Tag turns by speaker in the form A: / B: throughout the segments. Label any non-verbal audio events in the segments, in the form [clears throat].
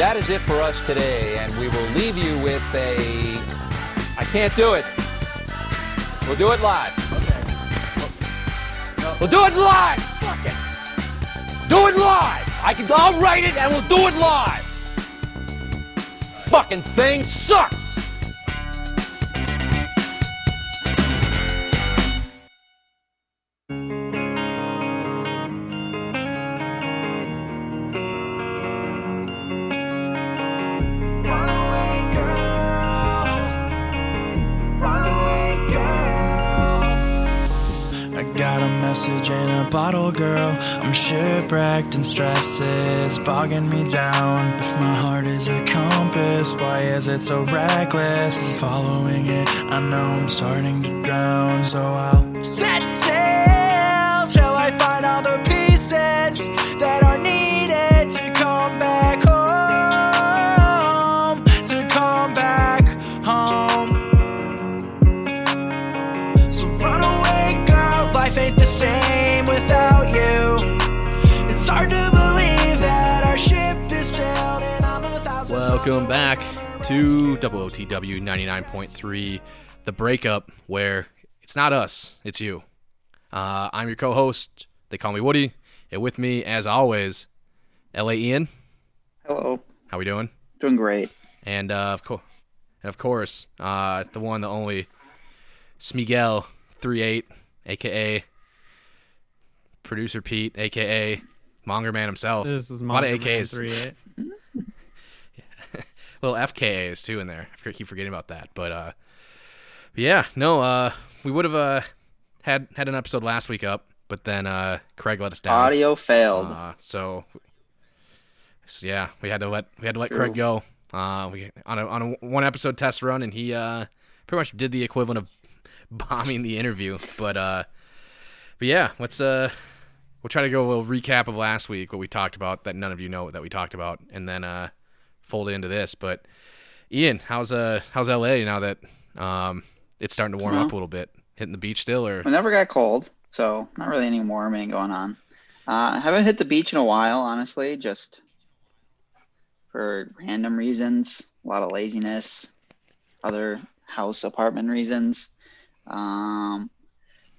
A: that is it for us today. And we will leave you with a. I can't do it. We'll do it live. Okay. We'll do it live. Fuck it. Do it live. I can. I'll write it, and we'll do it live. Fucking thing sucks.
B: Shipwrecked and stress is bogging me down. If my heart is a compass, why is it so reckless? Following it, I know I'm starting to drown. So I'll set sail till I find all the pieces
C: Welcome back to WOTW 99.3, The Breakup, where it's not us, it's you. Uh, I'm your co host. They call me Woody. And with me, as always, LA Ian.
D: Hello.
C: How we doing?
D: Doing great.
C: And uh, of, co- of course, uh, the one, the only, Smigel 38, aka Producer Pete, aka Monger Man himself.
E: This is
C: a lot of
E: Monger Man
C: AKs.
E: 38.
C: Little FKAs too in there. I keep forgetting about that. But uh, yeah, no, uh, we would have uh had had an episode last week up, but then uh Craig let us down.
D: Audio failed.
C: Uh, so, so yeah, we had to let we had to let
D: True.
C: Craig go. Uh, we on a on a one episode test run, and he uh pretty much did the equivalent of [laughs] bombing the interview. But uh, but yeah, let's uh. We'll try to go a little recap of last week, what we talked about that none of you know that we talked about, and then uh, fold into this. But Ian, how's uh how's LA now that um it's starting to warm
D: Well-
C: up a little bit? Hitting the beach still, or
D: It never got cold, so not really any warming going on. Uh, I haven't hit the beach in a while, honestly, just for random reasons. A lot of laziness, other house apartment reasons. Um,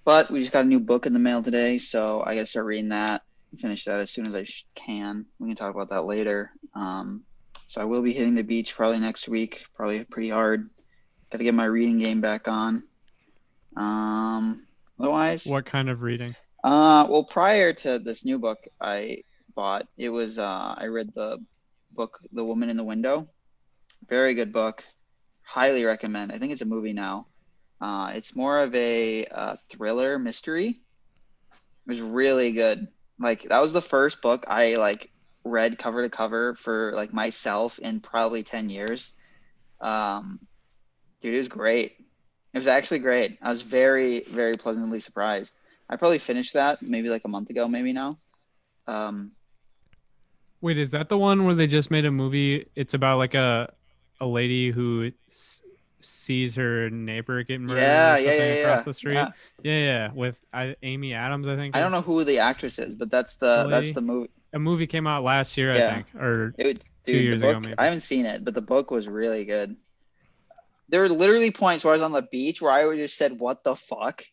D: but we just got a new book in the mail today, so I got to start reading that. Finish that as soon as I sh- can. We can talk about that later. Um, so I will be hitting the beach probably next week, probably pretty hard. Got to get my reading game back on. Um, otherwise,
E: What kind of reading?
D: uh, well, prior to this new book I bought, it was uh, I read the book The Woman in the Window. Very good book. Highly recommend. I think it's a movie now. Uh, it's more of a uh, thriller mystery. It was really good. Like that was the first book I like read cover to cover for like myself in probably 10 years. Um, dude, it was great. It was actually great. I was very, very pleasantly surprised. I probably finished that maybe like a month ago, maybe now. Um,
E: Wait, is that the one where they just made a movie? It's about like a a lady who s- sees her neighbor get murdered
D: yeah, yeah, yeah,
E: across
D: yeah.
E: the street.
D: Yeah.
E: Yeah, yeah, with I, Amy Adams, I think.
D: I don't know who the actress is, but that's the
E: The
D: that's the movie.
E: A movie came out last year,
D: Yeah.
E: I think, or
D: It, dude,
E: Two
D: the
E: years ago, maybe.
D: I haven't seen it, but the book was really good. There were literally points where I was on the beach where I would just said, "What the fuck?"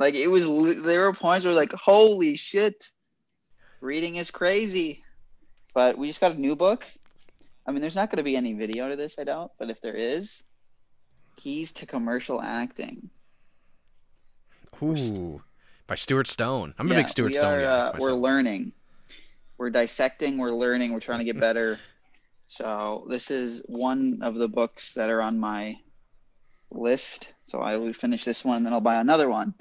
D: Like it was. There were points where like, "Holy shit!" Reading is crazy. But we just got a new book. I mean, there's not going to be any video to this, I doubt. But if there is, keys to commercial acting.
C: ooh, by Stuart Stone. I'm a big Stuart
D: we
C: Stone
D: are,
C: guy.
D: uh, we're learning. We're dissecting. We're learning. We're trying to get better. [laughs] so this is one of the books that are on my list. So I will finish this one, then I'll buy another one.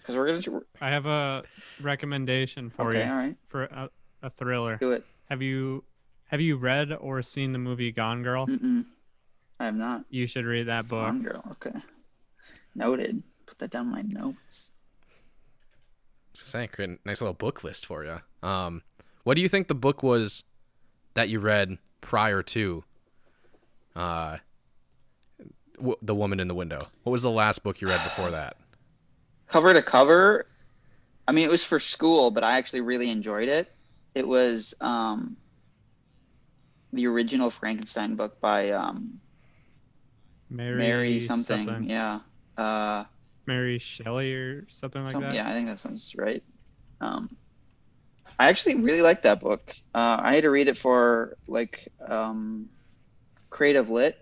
D: Because we're gonna
E: I have a recommendation for
D: okay,
E: you
D: all right,
E: for a, a thriller.
D: do it.
E: Have you Have you read or seen the movie Gone Girl?
D: Mm-mm. I have not.
E: You should read that book.
D: Gone Girl. Okay. Noted. Put that down my notes.
C: Just saying, create a nice little book list for you. Um, what do you think the book was that you read prior to uh, w- The Woman in the Window? What was the last book you read before [sighs] that?
D: Cover to cover. I mean, it was for school, but I actually really enjoyed it. It was um, the original Frankenstein book by um,
E: Mary,
D: Mary something. Yeah. Uh,
E: Mary Shelley or something like
D: some-
E: that.
D: Yeah, I think that sounds right. Um, I actually really liked that book. Uh, I had to read it for like um, creative lit,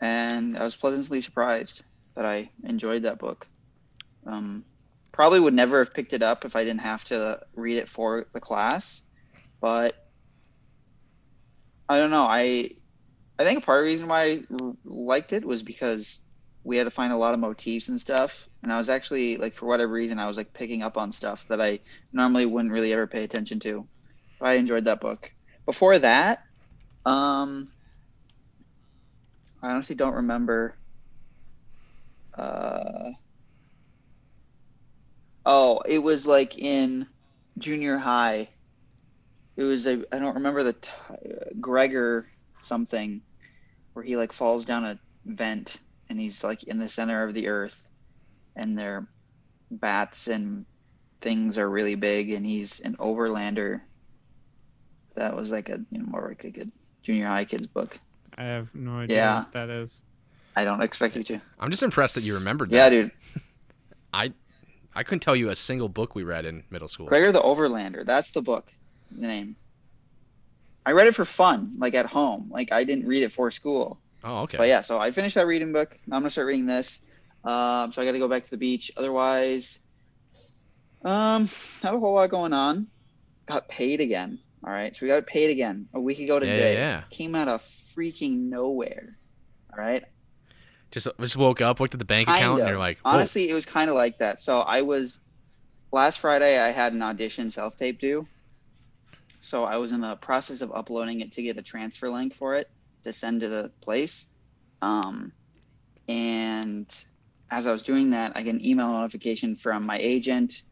D: and I was pleasantly surprised that I enjoyed that book. Um, probably would never have picked it up if I didn't have to read it for the class, but I don't know. I I think part of the reason why I liked it was because we had to find a lot of motifs and stuff, and I was actually like for whatever reason I was like picking up on stuff that I normally wouldn't really ever pay attention to. But I enjoyed that book. Before that, um, I honestly don't remember. Uh, oh, it was like in junior high. It was a I don't remember the t- Gregor something, where he like falls down a vent and he's like in the center of the earth, and their bats and things are really big, and he's an overlander. That was like a you know more like a good junior high kids book.
E: I have no idea
D: Yeah.
E: what that is.
D: I don't expect you to.
C: I'm just impressed that you remembered that.
D: Yeah, dude. [laughs]
C: I I couldn't tell you a single book we read in middle school.
D: Gregor the Overlander. That's the book. The name. I read it for fun, like at home. Like I didn't read it for school.
C: Oh, okay.
D: But yeah, so I finished that reading book. I'm gonna start reading this. Um, so I got to go back to the beach. Otherwise, um, not a whole lot going on. Got paid again. All right, so we got paid again a week ago today.
C: yeah, yeah.
D: Came out of freaking nowhere. All right.
C: Just just woke up, looked at the bank
D: Kind
C: account, and
D: of.
C: you're like, "Whoa."
D: Honestly, it was kind of like that. So I was last Friday. I had an audition self tape due. So I was in the process of uploading it to get a transfer link for it to send to the place. Um, and as I was doing that, I get an email notification from my agent,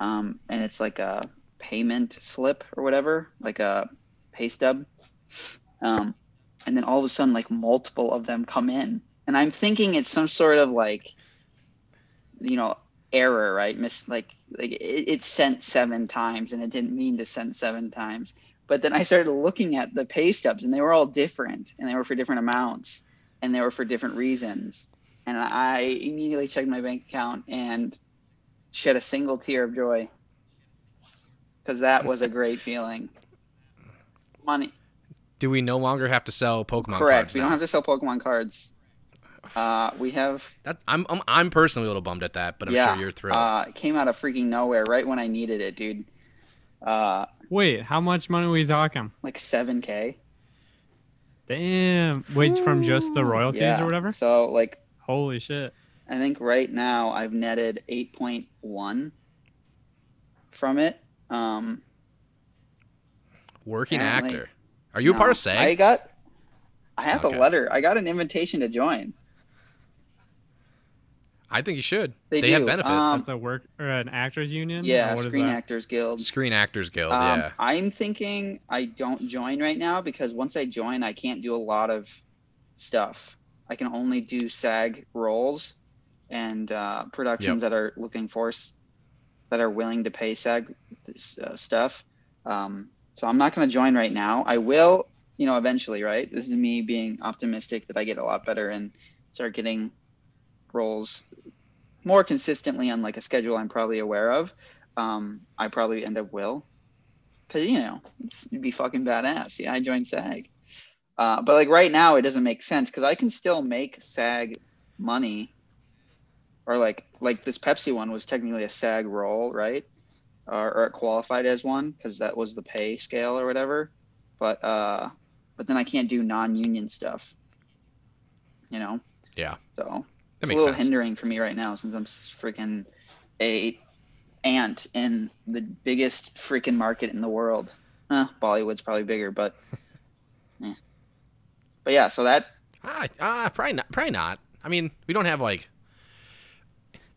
D: um, and it's like a payment slip or whatever, like a pay stub. Um, and then all of a sudden, like multiple of them come in, and I'm thinking it's some sort of like, you know, error, right? Miss like like it, it sent seven times, and it didn't mean to send seven times. But then I started looking at the pay stubs, and they were all different, and they were for different amounts, and they were for different reasons. And I immediately checked my bank account and shed a single tear of joy because that was a great feeling. Money,
C: do we no longer have to sell Pokemon cards?
D: correct.
C: cards
D: We
C: now?
D: don't have to sell Pokemon cards. Uh, we have
C: That, I'm, I'm I'm personally a little bummed at that, but I'm
D: yeah.
C: sure you're thrilled.
D: Uh, it came out of freaking nowhere right when I needed it, dude. Uh,
E: Wait, how much money are we talking?
D: like seven k.
E: Damn. Wait, from just the royalties
D: Yeah.
E: or whatever?
D: So like,
E: Holy shit.
D: I think right now I've netted eight point one from it. Um,
C: Working
D: apparently-
C: actor. Are you a part
D: no,
C: of SAG?
D: I got. I have
C: Okay.
D: a letter. I got an invitation to join.
C: I think you should.
D: They
C: have
D: do.
C: benefits.
D: Um,
E: It's a work or an actors union?
D: Yeah,
E: Or what is
D: Screen
E: that?
D: Actors Guild.
C: Screen Actors Guild.
D: Um,
C: yeah.
D: I'm thinking I don't join right now because once I join, I can't do a lot of stuff. I can only do SAG roles and uh, productions that are looking for that are willing to pay SAG this, uh, stuff. Um, so I'm not going to join right now. I will, you know, eventually. Right. This is me being optimistic that I get a lot better and start getting roles more consistently on like a schedule I'm probably aware of. Um, I probably end up will because you know it's, it'd be fucking badass. Yeah, I joined SAG, uh, but like right now it doesn't make sense because I can still make SAG money, or like like this Pepsi one was technically a SAG role, right? Or, or it qualified as one because that was the pay scale or whatever. But uh, but then I can't do non-union stuff. You know.
C: Yeah.
D: So
C: That
D: it's a little
C: sense.
D: hindering for me right now since I'm freaking a ant in the biggest freaking market in the world. Bollywood's probably bigger, but, [laughs] eh. but yeah. So that
C: Ah, ah, probably not. Probably not. I mean, we don't have like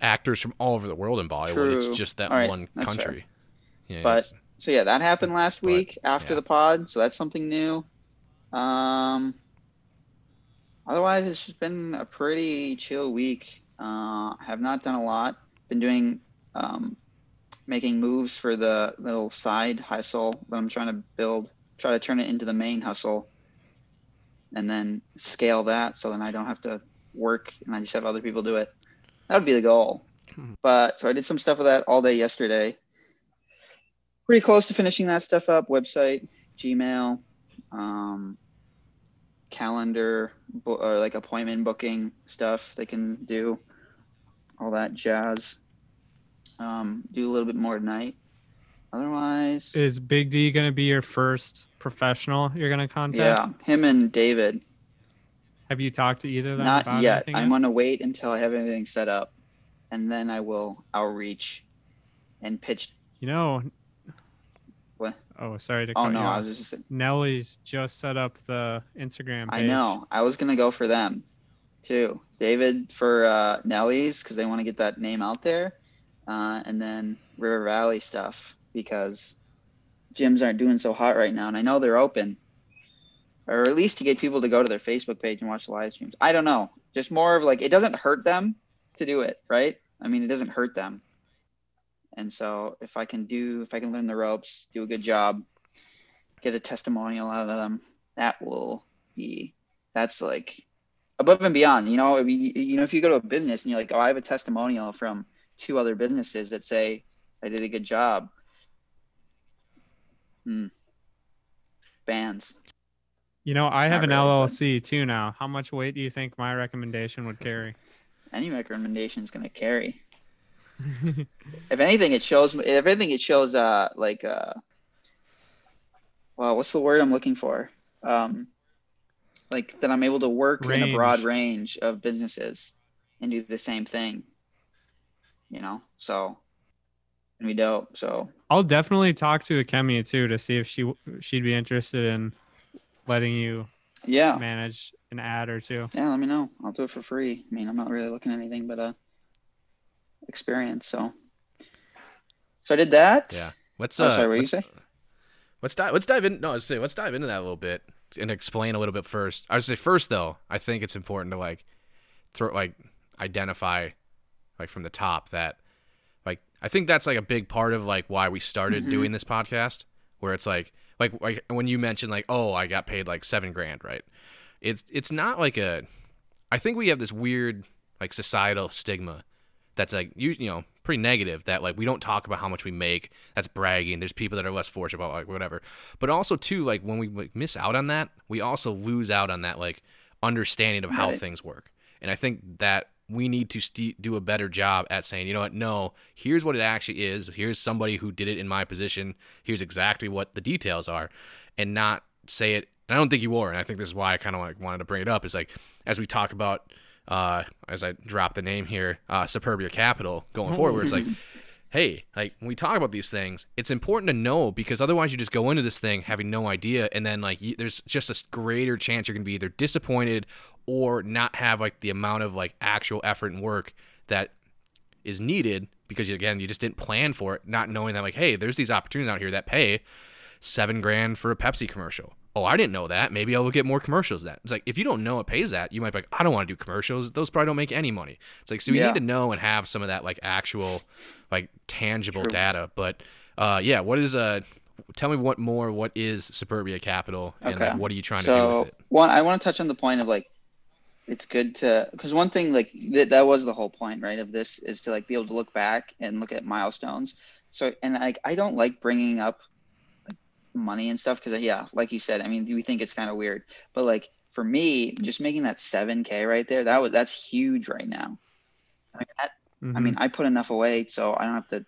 C: actors from all over the world in Bollywood.
D: True.
C: It's just that
D: right,
C: one country. Yeah,
D: But- so yeah, that happened last
C: But,
D: week after
C: yeah.
D: the pod. So that's something new. Um, otherwise, it's just been a pretty chill week. Uh, have not done a lot. Been doing, um, making moves for the little side hustle that I'm trying to build. Try to turn it into the main hustle, and then scale that so then I don't have to work and I just have other people do it. That would be the goal.
C: Hmm.
D: But so I did some stuff with that all day yesterday pretty close to finishing that stuff up website gmail um, calendar bo- or like appointment booking stuff they can do all that jazz um, do a little bit more tonight otherwise
E: Is Big D gonna be your first professional you're gonna contact?
D: yeah him and david
E: Have you talked to either of them?
D: not yet i'm going to wait until i have everything set up and then i will outreach and pitch
E: You know. Oh, sorry to
D: oh no i was just
E: Nellie's just set up the Instagram page.
D: I know. I was gonna go for them too. David for uh, Nelly's because they want to get that name out there, uh, and then River Valley stuff because gyms aren't doing so hot right now, and I know they're open, or at least to get people to go to their Facebook page and watch the live streams. I don't know. Just more of like it doesn't hurt them to do it, right? I mean, it doesn't hurt them. And so if I can do, if I can learn the ropes, do a good job, get a testimonial out of them, that will be that's like above and beyond you know if you, you know if you go to a business and you're like oh i have a testimonial from two other businesses that say i did a good job hmm. bands
E: You know, I have
D: Not
E: an
D: really,
E: LLC too now. How much weight do you think my recommendation would carry? [laughs]
D: any recommendation is going to carry if anything it shows if anything it shows uh like uh well what's the word i'm looking for? Um like that i'm able to work in a broad
E: Range.
D: range of businesses and do the same thing you know? So and be dope so.
E: I'll definitely talk to Akemi too to see if she she'd be interested in letting you
D: yeah.
E: manage an ad or two.
D: yeah let me know. I'll do it for free. I mean i'm not really looking at anything but uh experience so so i did that
C: yeah. Let's
D: Oh,
C: uh,
D: sorry, what you
C: let's,
D: say?
C: let's dive. Let's dive in. No, was say let's dive into that a little bit and explain a little bit first. I would say first though, I think it's important to like throw like identify like from the top that like I think that's like a big part of like why we started
D: Mhm.
C: doing this podcast where it's like like like when you mentioned like oh I got paid like 7 grand, right? It's it's not like a I think we have this weird like societal stigma that's like you you know pretty negative that like we don't talk about how much we make that's bragging there's people that are less fortunate about like whatever. But also too like when we like, miss out on that we also lose out on that like understanding of how
D: Right.
C: things work. And i think that we need to st- do a better job at saying you know what? No here's what it actually is. Here's somebody who did it in my position. Here's exactly what the details are. And not say it and i don't think you were and i think this is why i kind of like wanted to bring it up is like as we talk about uh, as I drop the name here, uh, Superbia Capital going forward, it's like, [laughs] hey, like when we talk about these things, it's important to know because otherwise you just go into this thing having no idea, and then like you, there's just a greater chance you're gonna be either disappointed or not have like the amount of like actual effort and work that is needed because again you just didn't plan for it, not knowing that like, hey, there's these opportunities out here that pay seven grand for a Pepsi commercial. Oh, I didn't know that. Maybe I'll look at more commercials. That it's like if you don't know it pays that, you might be like, I don't want to do commercials. Those probably don't make any money. It's like so you
D: Yeah.
C: need to know and have some of that like actual, like tangible
D: True.
C: data. But uh, yeah, what is uh, tell me what more? What is Suburbia Capital and
D: Okay.
C: like, what are you trying to do
D: so
C: with it?
D: one i want to touch on the point of like it's good to because one thing like that, that was the whole point right of this is to like be able to look back and look at milestones so and like i don't like bringing up money and stuff because yeah like you said i mean we think it's kind of weird but like for me just making that 7k right there that was that's huge right now I mean, that, I
E: Mhm.
D: mean, I put enough away so I don't have to,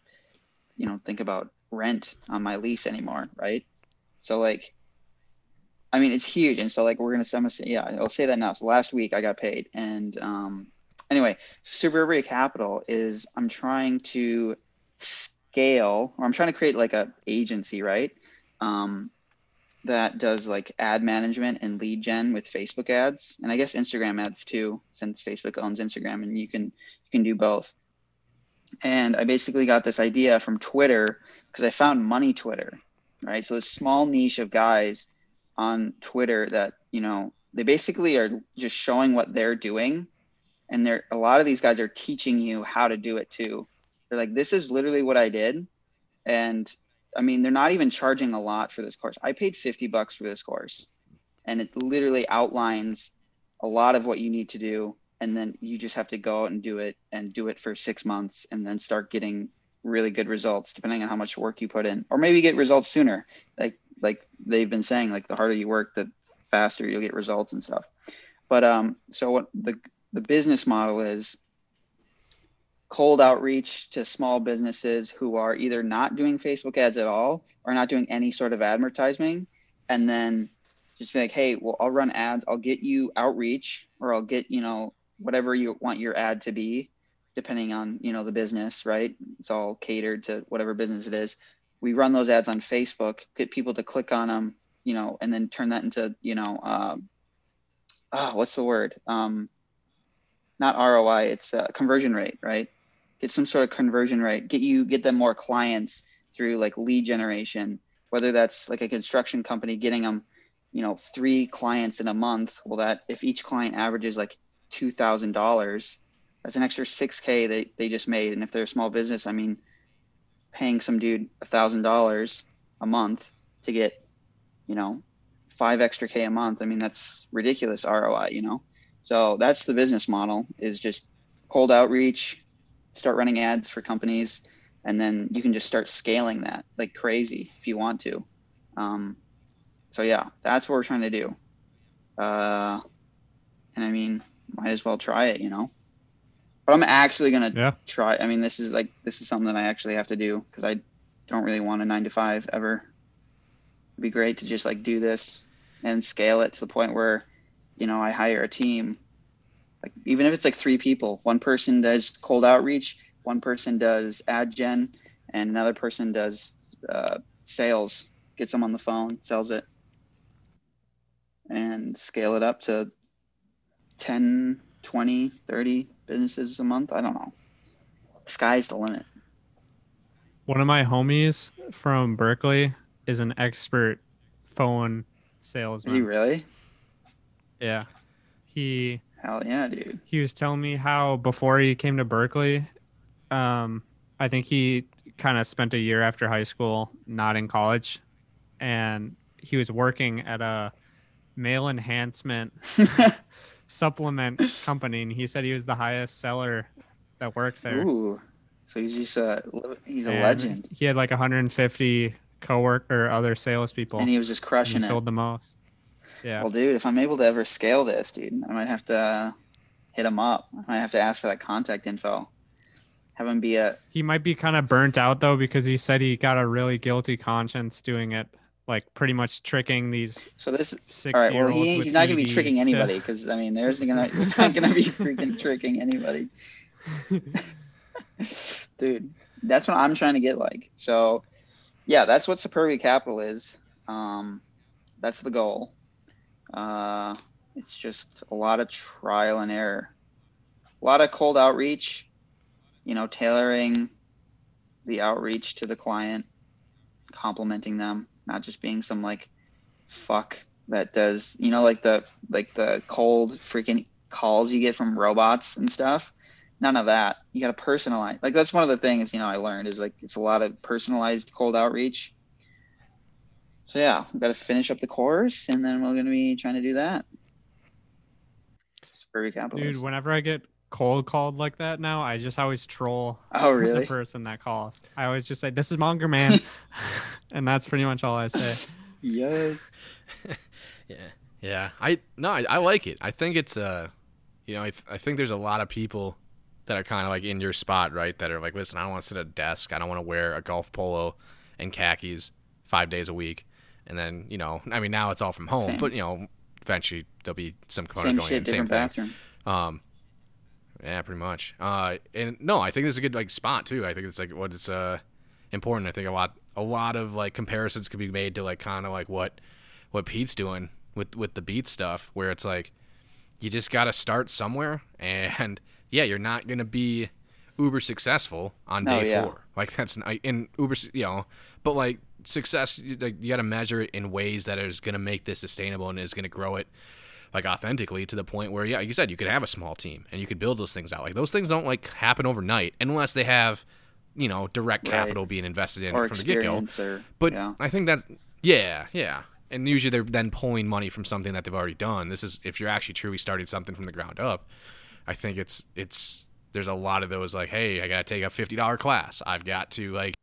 D: you know, think about rent on my lease anymore, right? So like, I mean, it's huge, and so like we're gonna sum yeah, I'll say that now. So last week I got paid, and um, anyway, Suburbia Capital is I'm trying to scale, or I'm trying to create like a agency, right? Um, that does like ad management and lead gen with Facebook ads, and I guess Instagram ads too, since Facebook owns Instagram, and you can you can do both. And I basically got this idea from Twitter because I found Money Twitter, right? So this small niche of guys on Twitter that you know they basically are just showing what they're doing, and they're a lot of these guys are teaching you how to do it too. They're like, this is literally what I did, and I mean, they're not even charging a lot for this course. I paid 50 bucks for this course and it literally outlines a lot of what you need to do. And then you just have to go out and do it and do it for six months and then start getting really good results depending on how much work you put in, or maybe get results sooner. Like, like they've been saying, like the harder you work, the faster you'll get results and stuff. But, um, so what the, the business model is cold outreach to small businesses who are either not doing Facebook ads at all or not doing any sort of advertising. And then just be like, hey, well, I'll run ads. I'll get you outreach or I'll get, you know, whatever you want your ad to be, depending on, you know, the business, right? It's all catered to whatever business it is. We run those ads on Facebook, get people to click on them, you know, and then turn that into, you know, uh, oh, what's the word? Um, not ROI, it's uh, conversion rate, right? Get some sort of conversion rate, get you get them more clients through like lead generation, whether that's like a construction company getting them, you know, three clients in a month. Well, that if each client averages like two thousand dollars, that's an extra six K they, they just made. And if they're a small business, I mean paying some dude a thousand dollars a month to get, you know, five extra K a month. I mean, that's ridiculous ROI, you know? So that's the business model is just cold outreach, start running ads for companies and then you can just start scaling that like crazy if you want to. Um, so yeah that's what we're trying to do. Uh, and i mean might as well try it you know? But i'm actually gonna
E: Yeah.
D: try i mean this is like this is something that i actually have to do because i don't really want a nine to five ever. It'd be great to just like do this and scale it to the point where you know i hire a team like even if it's like three people one person does cold outreach one person does ad gen and another person does uh, sales gets them on the phone sells it and scale it up to 10 20 30 businesses a month i don't know sky's the limit
E: One of my homies from Berkeley is an expert phone
D: is
E: salesman.
D: he really
E: Yeah. He
D: hell yeah dude
E: he was telling me how before he came to Berkeley, um, I think he kind of spent a year after high school not in college, and he was working at a male enhancement [laughs] supplement company, and he said he was the highest seller that worked there.
D: ooh so he's just a he's a
E: And
D: legend
E: He had like 150 coworker or other salespeople,
D: and he was just crushing
E: he
D: it
E: sold the most. Yeah.
D: Well, dude, if I'm able to ever scale this, dude, I might have to uh, hit him up. I might have to ask for that contact info. Have him be a
E: He might be kind of burnt out though because he said he got a really guilty conscience doing it, like pretty much tricking these
D: so this. All right. Well, he, he's not gonna be tricking anybody because I mean, there's gonna he's not gonna be freaking [laughs] tricking anybody, [laughs] dude. That's what I'm trying to get like. So, yeah, that's what Superbia Capital is. Um, that's the goal. Uh, it's just a lot of trial and error, a lot of cold outreach. You know, tailoring the outreach to the client, complimenting them, not just being some like fuck that does you know like the like the cold freaking calls you get from robots and stuff. None of that. You got to personalize like that's one of the things you know i learned is like it's a lot of personalized cold outreach so yeah we've got to finish up the course and then we're going to be trying to do that Very
E: Dude, whenever I get cold called like that now, I just always troll
D: oh
E: the person that calls. I always just say, "This is Monger Man," [laughs] [laughs] and that's pretty much all I say.
D: yes [laughs]
C: Yeah, yeah. I no, I, I like it. I think it's uh, you know, I, th- I think there's a lot of people that are kind of like in your spot, right? That are like, listen, I don't want to sit at a desk. I don't want to wear a golf polo and khakis five days a week. And then you know, I mean, now it's all from home,
D: Same.
C: but you know, eventually there'll be some component
D: same
C: going
D: shit
C: in, same
D: different
C: thing.
D: bathroom
C: Um, yeah, pretty much. Uh, and no, I think this is a good like spot too. I think it's like what it's uh important. I think a lot a lot of like comparisons could be made to like kind of like what what Pete's doing with with the beat stuff, where it's like you just got to start somewhere, and yeah, you're not gonna be uber successful on
D: No,
C: day
D: yeah.
C: four. Like that's not in uber, you know, but like success, you- like you got to measure it in ways that is gonna make this sustainable and is gonna grow it like authentically to the point where yeah like you said you could have a small team and you could build those things out. Like those things don't like happen overnight unless they have you know direct
D: Right.
C: capital being invested in
D: or
C: from the get-go.
D: or
C: but
D: yeah.
C: i think that's yeah yeah. And usually they're then pulling money from something that they've already done. This is if you're actually truly starting something from the ground up i think it's it's there's a lot of those like hey i gotta take a $50 class. I've got to like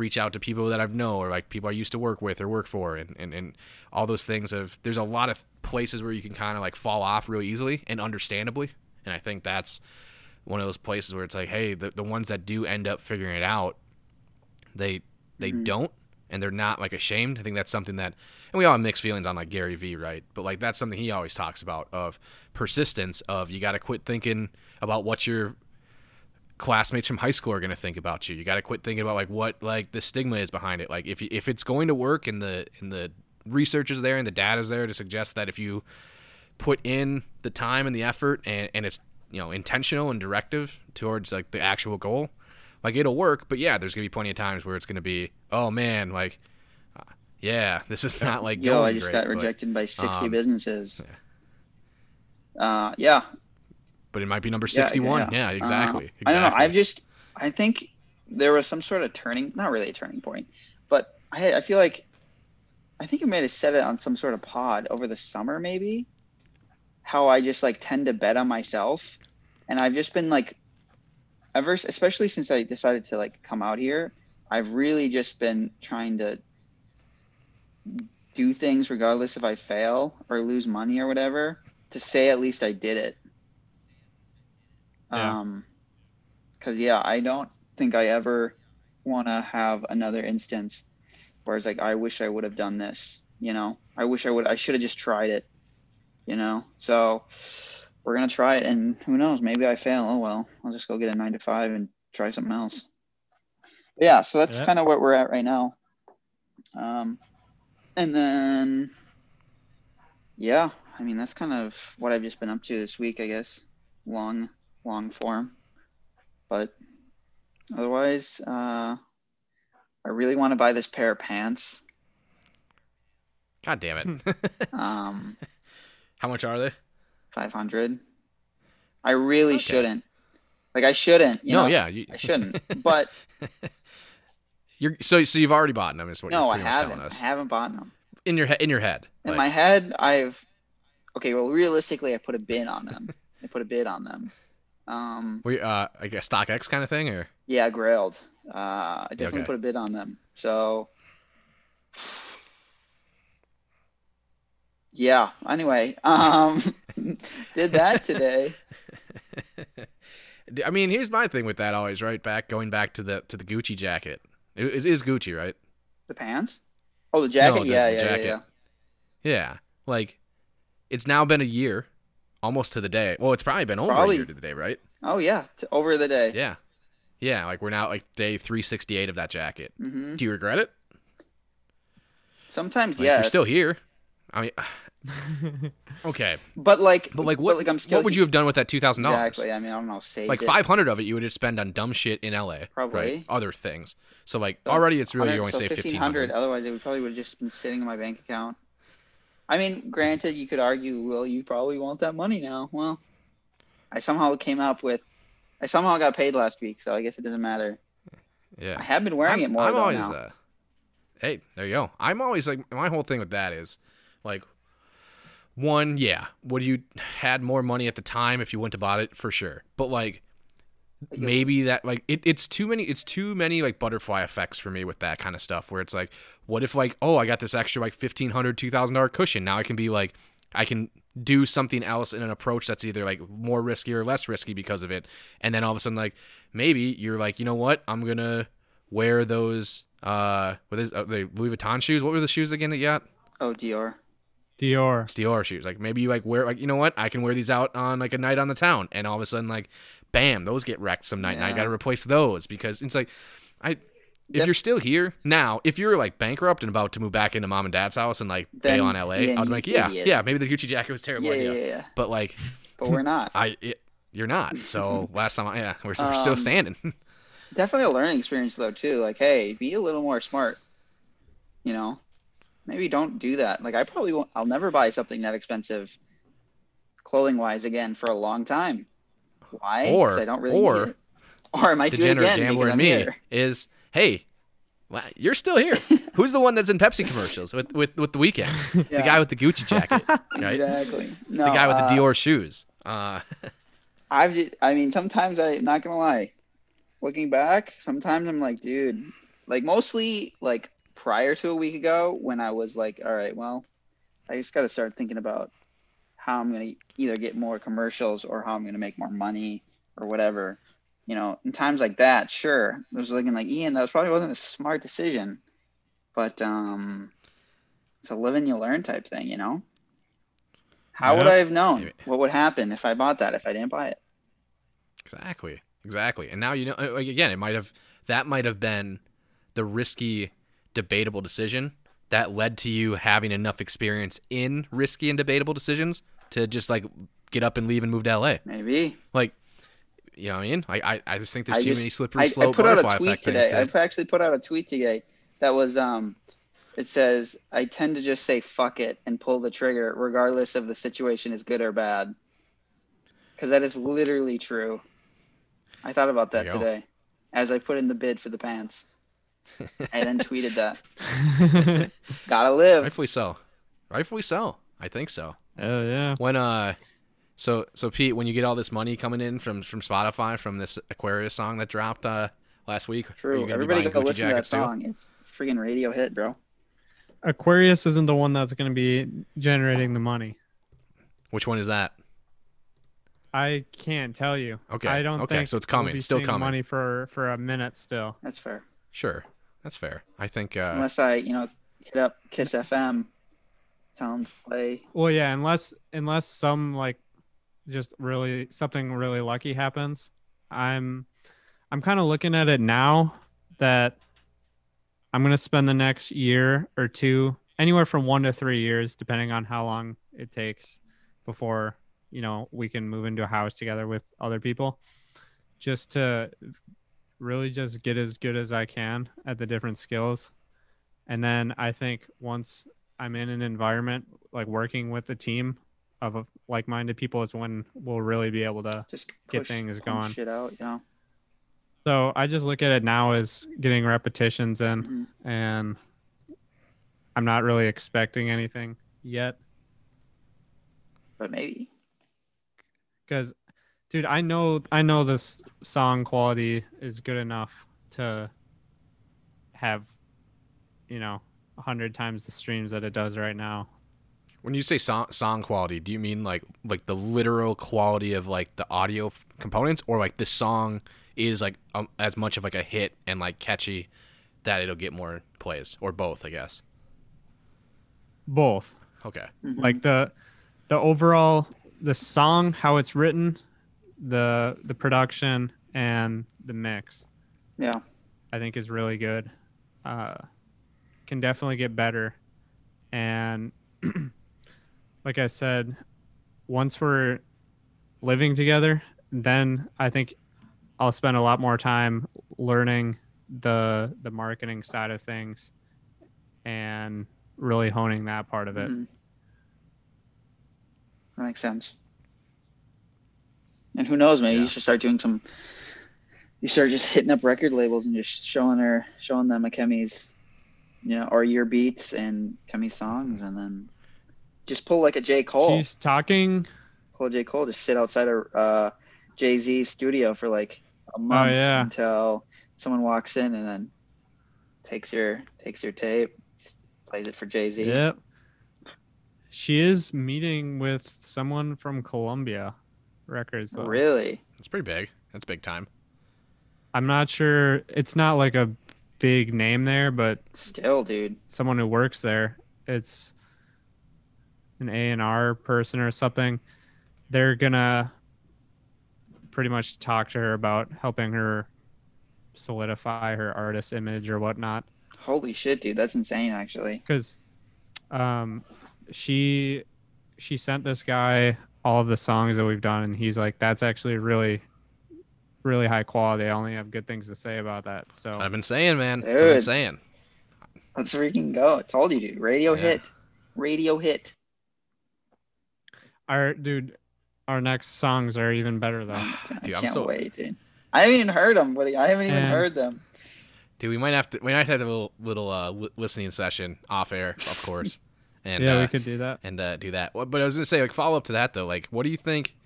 C: reach out to people that I've know or like people I used to work with or work for and, and, and all those things of there's a lot of places where you can kind of like fall off real easily and understandably. And I think that's one of those places where it's like, hey, the, the ones that do end up figuring it out, they they mm-hmm. don't and they're not like ashamed. I think that's something that and we all have mixed feelings on like Gary Vee, right? But like that's something he always talks about of persistence of you gotta quit thinking about what your classmates from high school are going to think about you. You got to quit thinking about like what like the stigma is behind it. Like if you, if it's going to work and the and the research is there and the data is there to suggest that if you put in the time and the effort and, and it's you know intentional and directive towards like the actual goal, like it'll work. But yeah, there's gonna be plenty of times where it's gonna be oh man like. uh, Yeah, [laughs] this is not like
D: Yo,
C: going
D: I just
C: great,
D: got
C: but-
D: rejected by 60
C: um,
D: businesses. Uh, yeah,
C: but it might be number
D: Yeah, yeah,
C: 61.
D: yeah.
C: Yeah,
D: Uh,
C: exactly.
D: I don't know. I've just, I think there was some sort of turning, not really a turning point, but I, I feel like, I think you might have said it on some sort of pod over the summer, maybe. How I just like tend to bet on myself, and I've just been like, ever, especially since I decided to like come out here, I've really just been trying to do things regardless if I fail or lose money or whatever to say at least I did it.
E: Yeah.
D: Um, cause yeah, I don't think I ever want to have another instance where it's like, I wish I would have done this, you know, I wish I would, I should have just tried it, you know? So we're going to try it and who knows, maybe I fail. Oh, well, I'll just go get a nine to five and try something else. But yeah. So that's
E: Yeah.
D: kind of what we're at right now. Um, and then, yeah, I mean, that's kind of what I've just been up to this week, I guess. Long, long form. But otherwise, uh, I really want to buy this pair of pants.
C: God damn it. [laughs]
D: Um,
C: How much are they?
D: 500. I really
C: Okay.
D: shouldn't. Like, I shouldn't. You
C: no,
D: know,
C: yeah. You,
D: I shouldn't. [laughs] But
C: You're so so you've already bought them is what
D: no,
C: you're
D: I
C: pretty
D: haven't.
C: telling
D: I haven't bought them.
C: In your head in your head.
D: In
C: like-
D: my head, I've. Okay, well, realistically, I put a bid on them. [laughs] I put a bid on them. Um,
C: we uh like a StockX kind of thing or
D: Yeah, Grailed. Uh, I definitely
C: Okay.
D: put a bid on them. So, yeah. Anyway, um, [laughs] did that today. [laughs]
C: I mean, here's my thing with that always, right? Back going back to the to the Gucci jacket. It is is Gucci, right?
D: The pants? Oh, the jacket.
C: No, the-
D: yeah,
C: the
D: yeah,
C: jacket.
D: yeah,
C: Yeah. Like it's now been a year almost to the day. Well, it's probably been over
D: Probably.
C: a year to the day, right?
D: Oh yeah, t- over the day.
C: Yeah. Yeah, like we're now like day 368 of that jacket.
D: hmm
C: Do you regret it?
D: Sometimes,
C: Like,
D: yes.
C: You're still here. I mean, [laughs] okay,
D: But like,
C: but like, what?
D: like I'm still
C: what would you have done with that two thousand dollars?
D: Exactly. I mean, I don't know. Save
C: Like five hundred of it, you would just spend on dumb shit in LA,
D: Probably.
C: right? Other things. So like
D: So,
C: already, it's really you only
D: so
C: save fifteen
D: 1500
C: hundred.
D: Otherwise, it would probably would have just been sitting in my bank account. I mean, granted, you could argue, well, you probably want that money now. Well, I somehow came up with, I somehow got paid last week, so I guess it doesn't matter.
C: Yeah, I
D: have been wearing
C: I'm,
D: it more
C: I'm always,
D: now.
C: Uh, hey, there you go. I'm always like my whole thing with that is like one, yeah, would you had more money at the time if you went to bought it for sure, but like maybe that like it, it's too many it's too many like butterfly effects for me with that kind of stuff where it's like what if like oh i got this extra like 1500 2000 dollar cushion. Now i can be like i can do something else in an approach that's either like more risky or less risky because of it. And then all of a sudden like maybe you're like you know what? I'm gonna wear those uh what is uh, the louis vuitton shoes? What were the shoes again that you got?
D: Oh, Dior.
E: Dior.
C: Dior shoes. Like maybe you like wear like you know what? I can wear these out on like a night on the town, and all of a sudden like, bam, those get wrecked some night, and I got to replace those because it's like, I, if
D: Def-
C: you're still here now, if you're like bankrupt and about to move back into mom and dad's house and like
D: Then-
C: bail on LA,
D: then
C: I'd be like, yeah,
D: idiot.
C: yeah, maybe the Gucci jacket was a terrible
D: Yeah,
C: idea.
D: yeah, yeah.
C: But like,
D: But we're not. [laughs]
C: I, it, you're not. So [laughs] last time, I, yeah, we're, we're still
D: Um,
C: standing. [laughs]
D: Definitely a learning experience though too. Like, hey, be a little more smart. You know, maybe don't do that. Like, I probably won't. I'll never buy something that expensive, clothing wise, again for a long time. Why?
C: Or-
D: I don't really.
C: or
D: or I might do it
C: Degenerate
D: again
C: gambler me
D: here.
C: is, hey, wow, you're still here. [laughs] Who's the one that's in Pepsi commercials with with, with The Weeknd? The guy with the Gucci jacket, [laughs] right?
D: Exactly. No,
C: the guy with the
D: uh,
C: Dior shoes. Uh, [laughs]
D: I've just, I mean, sometimes I not gonna lie. Looking back, sometimes I'm like, dude, like mostly like prior to a week ago when I was like, all right, well, I just got to start thinking about how I'm gonna either get more commercials or how I'm gonna make more money or whatever. You know, in times like that, sure, I was looking like Ian. That was probably wasn't a smart decision, but um, it's a live and you learn type thing, you know. How would I have known what would happen if I bought that if I didn't buy it?
C: Exactly. Exactly. And now you know again, it might have that might have been the risky debatable decision that led to you having enough experience in risky and debatable decisions to just like get up and leave and move to LA.
D: Maybe.
C: Like you know what I mean? I I, I just think there's
D: I
C: too
D: just-
C: many slippery slope
D: I put out a tweet
C: effect
D: today.
C: things
D: I actually put out a tweet today that was um it says I tend to just say fuck it and pull the trigger regardless of the situation is good or bad. Cuz that is literally true. I thought about that
C: you go.
D: today as I put in the bid for the pants. I then [laughs] tweeted that. [laughs] Gotta live.
C: rightfully so. Rightfully so. I think so.
E: oh yeah.
C: When uh so so Pete, when you get all this money coming in from from Spotify from this Aquarius song that dropped uh last week, are you
D: True.
C: gonna be
D: Everybody go listen to that
C: jackets too?
D: song. It's a freaking radio hit, bro.
E: Aquarius isn't the one that's going to be generating the money.
C: Which one is that?
E: I can't tell you.
C: Okay,
E: I don't
C: okay,
E: think
C: so it's
E: we'll
C: coming,
E: be
C: still coming.
E: Money for for a minute still.
D: That's fair.
C: Sure, that's fair. I think. Uh,
D: Unless I, you know, hit up Kiss FM, tell them to play.
E: Well, yeah, unless unless some like just really something really lucky happens. I'm I'm kind of looking at it now that I'm going to spend the next year or two anywhere from 1 to 3 years depending on how long it takes before, you know, we can move into a house together with other people just to really just get as good as I can at the different skills. And then I think once I'm in an environment like working with a team of like-minded people is when we'll really be able to.
D: Just
E: Get things going.
D: Shit out, know.
E: So I just look at it now as getting repetitions in,
D: Mhm.
E: and I'm not really expecting anything yet
D: But maybe.
E: because, dude, I know I know this song quality is good enough to have, you know, a hundred times the streams that it does right now.
C: when you say song song quality, do you mean like like the literal quality of like the audio f- components, or like the song is like um, as much of like a hit and like catchy that it'll get more plays, or both, I guess.
E: Both.
C: Okay.
D: Mhm.
E: like the the overall the song how it's written the the production and the mix
D: yeah.
E: i think is really good uh can definitely get better and [clears throat] like i said once we're living together then i think i'll spend a lot more time learning the the marketing side of things and really honing that part of it
D: Mhm. That makes sense. And who knows, maybe
C: Yeah.
D: you should start doing some. You start just hitting up record labels and just showing her, showing them Akemi's, you know, or your beats and Kemi's songs, and then just pull like a J Cole.
E: she's talking
D: Pull a J Cole, just sit outside of uh, Jay Z's studio for like a month
E: yeah.
D: until someone walks in and then takes your takes your tape, plays it for Jay Z.
E: Yep. She is meeting with someone from Columbia Records. Though.
D: Really?
C: That's pretty big. That's big time.
E: I'm not sure. It's not like a big name there, but
D: Still, dude.
E: someone who works there. It's an A and R person or something. They're gonna pretty much talk to her about helping her solidify her artist image or whatnot.
D: Holy shit, dude, that's insane. Actually,
E: because um, she she sent this guy all of the songs that we've done, and he's like, "That's actually really, really high quality. I only have good things to say about that." So
C: I've been saying, man. That's what I've been saying.
D: let's freaking go. I told you, dude. Radio
C: Yeah.
D: hit. Radio hit.
E: our dude, our next songs are even better though.
D: I [sighs]
C: Dude, I'm
D: can't
C: so-
D: wait, dude. I haven't even heard them, buddy. I haven't even
E: And-
D: heard them.
C: Dude, we might have to. We might have to have a little, little uh, li- listening session off air, of course, [laughs] and
E: yeah,
C: uh,
E: we could do that.
C: and uh, do that. But I was gonna say, like, follow up to that though. Like, what do you think?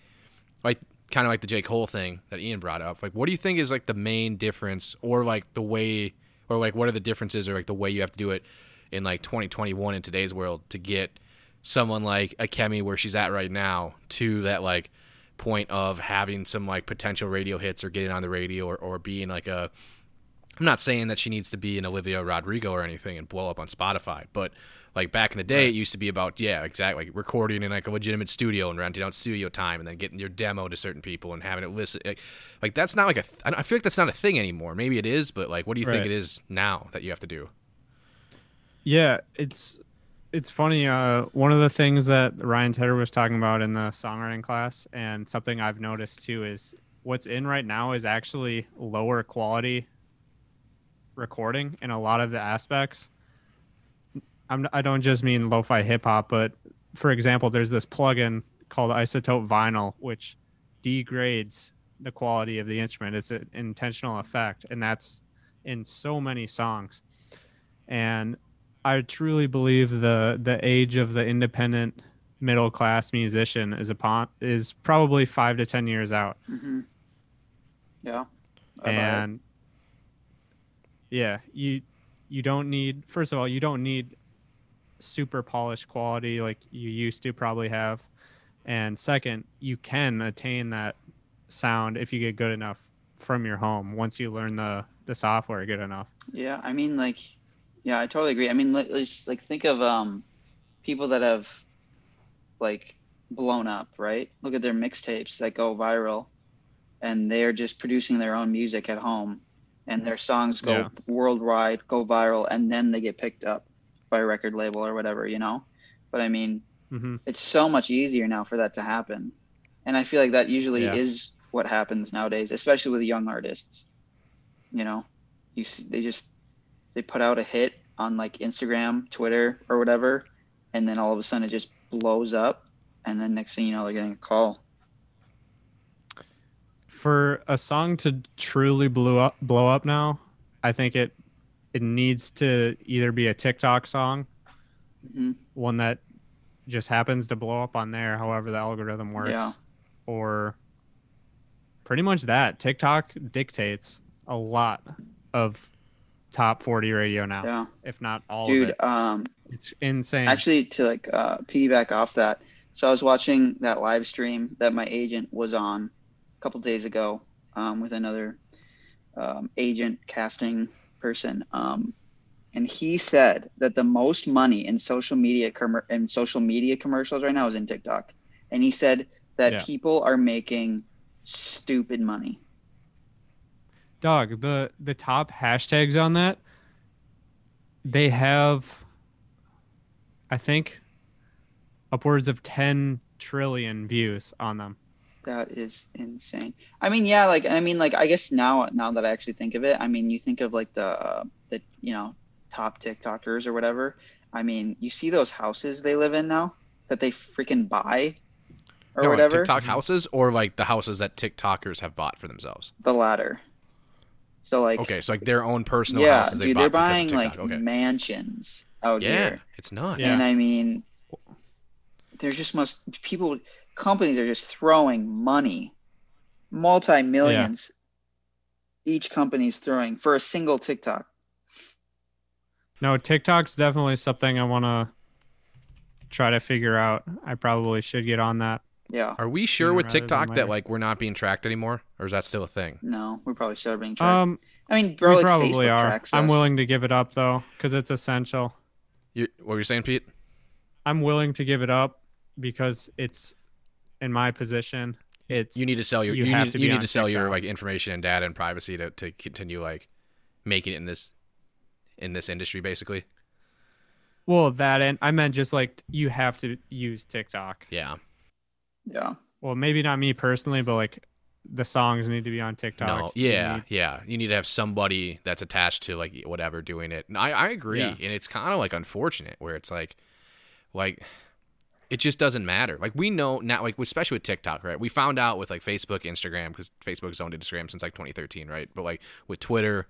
C: Like, kind of like the Jake Cole thing that Ian brought up. Like, what do you think is like the main difference, or like the way, or like what are the differences, or like the way you have to do it in like 2021 in today's world to get someone like a Kemi where she's at right now to that like point of having some like potential radio hits or getting on the radio or, or being like a I'm not saying that she needs to be an Olivia Rodrigo or anything and blow up on Spotify, but like back in the day, it used to be about yeah, exactly, like recording in like a legitimate studio and renting out studio time, and then getting your demo to certain people and having it listen. Like, like that's not like a. Th- I feel like that's not a thing anymore. Maybe it is, but like, what do you think it is now that you have to do?
E: Yeah, it's it's funny. Uh, one of the things that Ryan Tedder was talking about in the songwriting class, and something I've noticed too, is what's in right now is actually lower quality recording in a lot of the aspects. I'm, I don't just mean lo-fi hip hop, but for example, there's this plugin called iZotope Vinyl, which degrades the quality of the instrument. It's an intentional effect, and that's in so many songs. And I truly believe the the age of the independent middle class musician is upon is probably five to ten years out.
D: hmm Yeah. I
E: and yeah, you you don't need first of all you don't need super polished quality like you used to probably have, and second you can attain that sound if you get good enough from your home once you learn the the software good enough.
D: Yeah, I mean, like, yeah, I totally agree. I mean, let's like think of um, people that have like blown up, right? Look at their mixtapes that go viral, and they are just producing their own music at home, and their songs go
E: Yeah.
D: worldwide, go viral, and then they get picked up by a record label or whatever, you know. But I mean,
E: hmm
D: it's so much easier now for that to happen, and I feel like that usually
E: Yeah.
D: is what happens nowadays, especially with young artists. You know, you see, they just they put out a hit on like Instagram, Twitter, or whatever, and then all of a sudden it just blows up, and then next thing you know they're getting a call.
E: For a song to truly blow up blow up now, I think it it needs to either be a TikTok song
D: hmm
E: one that just happens to blow up on there, however the algorithm works,
D: Yeah.
E: or pretty much that. TikTok dictates a lot of top 40 radio now,
D: Yeah,
E: if not all of
D: dude.
E: it.
D: Um,
E: It's insane.
D: actually, to like uh, piggyback off that, so I was watching that live stream that my agent was on a couple days ago um, with another um, agent casting person, um, and he said that the most money in social media commer- in social media commercials right now is in TikTok, and he said that
E: Yeah.
D: people are making stupid money.
E: Dog, the the top hashtags on that, they have, I think, upwards of 10 trillion views on them.
D: That is insane. I mean, yeah, like I mean, like I guess now now that I actually think of it, I mean, you think of like the uh, the you know top TikTokers or whatever. I mean, you see those houses they live in now that they freaking buy or
C: No, like
D: whatever.
C: TikTok houses or like the houses that TikTokers have bought for themselves.
D: The latter. So like,
C: Okay, so like their own personal
D: yeah,
C: houses They
D: dude, they're buying like
C: okay.
D: mansions out
C: Yeah,
D: here.
C: it's not.
E: Yeah.
D: And I mean, there's just must people, companies are just throwing money, multi millions. Each company's throwing for a single TikTok.
E: No, TikTok's definitely something I want to try to figure out. I probably should get on that.
D: Yeah.
C: Are we sure with TikTok that like we're not being tracked anymore, or is that still a thing?
D: No, we probably should being tracked.
E: Um,
D: I mean,
E: we
D: like
E: probably
D: Facebook
E: are.
D: tracks
E: I'm willing to give it up though, because it's essential.
C: You, what were you saying, Pete?
E: I'm willing to give it up because it's in my position. it's
C: you need to sell your
E: you
C: you,
E: have
C: need,
E: to
C: you need to sell your like information and data and privacy to, to continue like making it in this in this industry basically.
E: well that and I meant just like you have to use TikTok.
C: Yeah.
D: Yeah.
E: Well, maybe not me personally, but like the songs need to be on TikTok.
C: No,
E: You
C: yeah,
E: need-
C: yeah. You need to have somebody that's attached to like whatever doing it. And I, I agree,
E: Yeah.
C: and it's kind of like unfortunate where it's like, like, it just doesn't matter. Like we know now, like especially with TikTok, right? We found out with like Facebook, Instagram, because Facebook's owned Instagram since like 2013, right? But like with Twitter,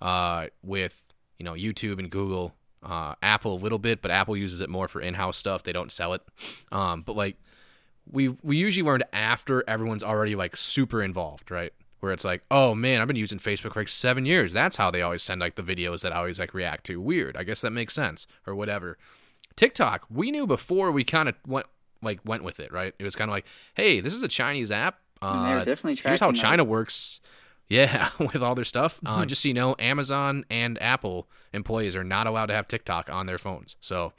C: uh, with you know YouTube and Google, uh, Apple a little bit, but Apple uses it more for in-house stuff. They don't sell it. Um, but like we we usually learned after everyone's already like super involved, right? Where it's like, oh man, I've been using Facebook for like seven years. That's how they always send like the videos that I always like react to. Weird. I guess that makes sense or whatever. TikTok, we knew before we kind of went like went with it, right? It was kind of like, hey, this is a Chinese app.
D: And they were
C: Uh,
D: definitely
C: here's how. China works. Yeah, [laughs] with all their stuff. Uh, just so you know, Amazon and Apple employees are not allowed to have TikTok on their phones. So,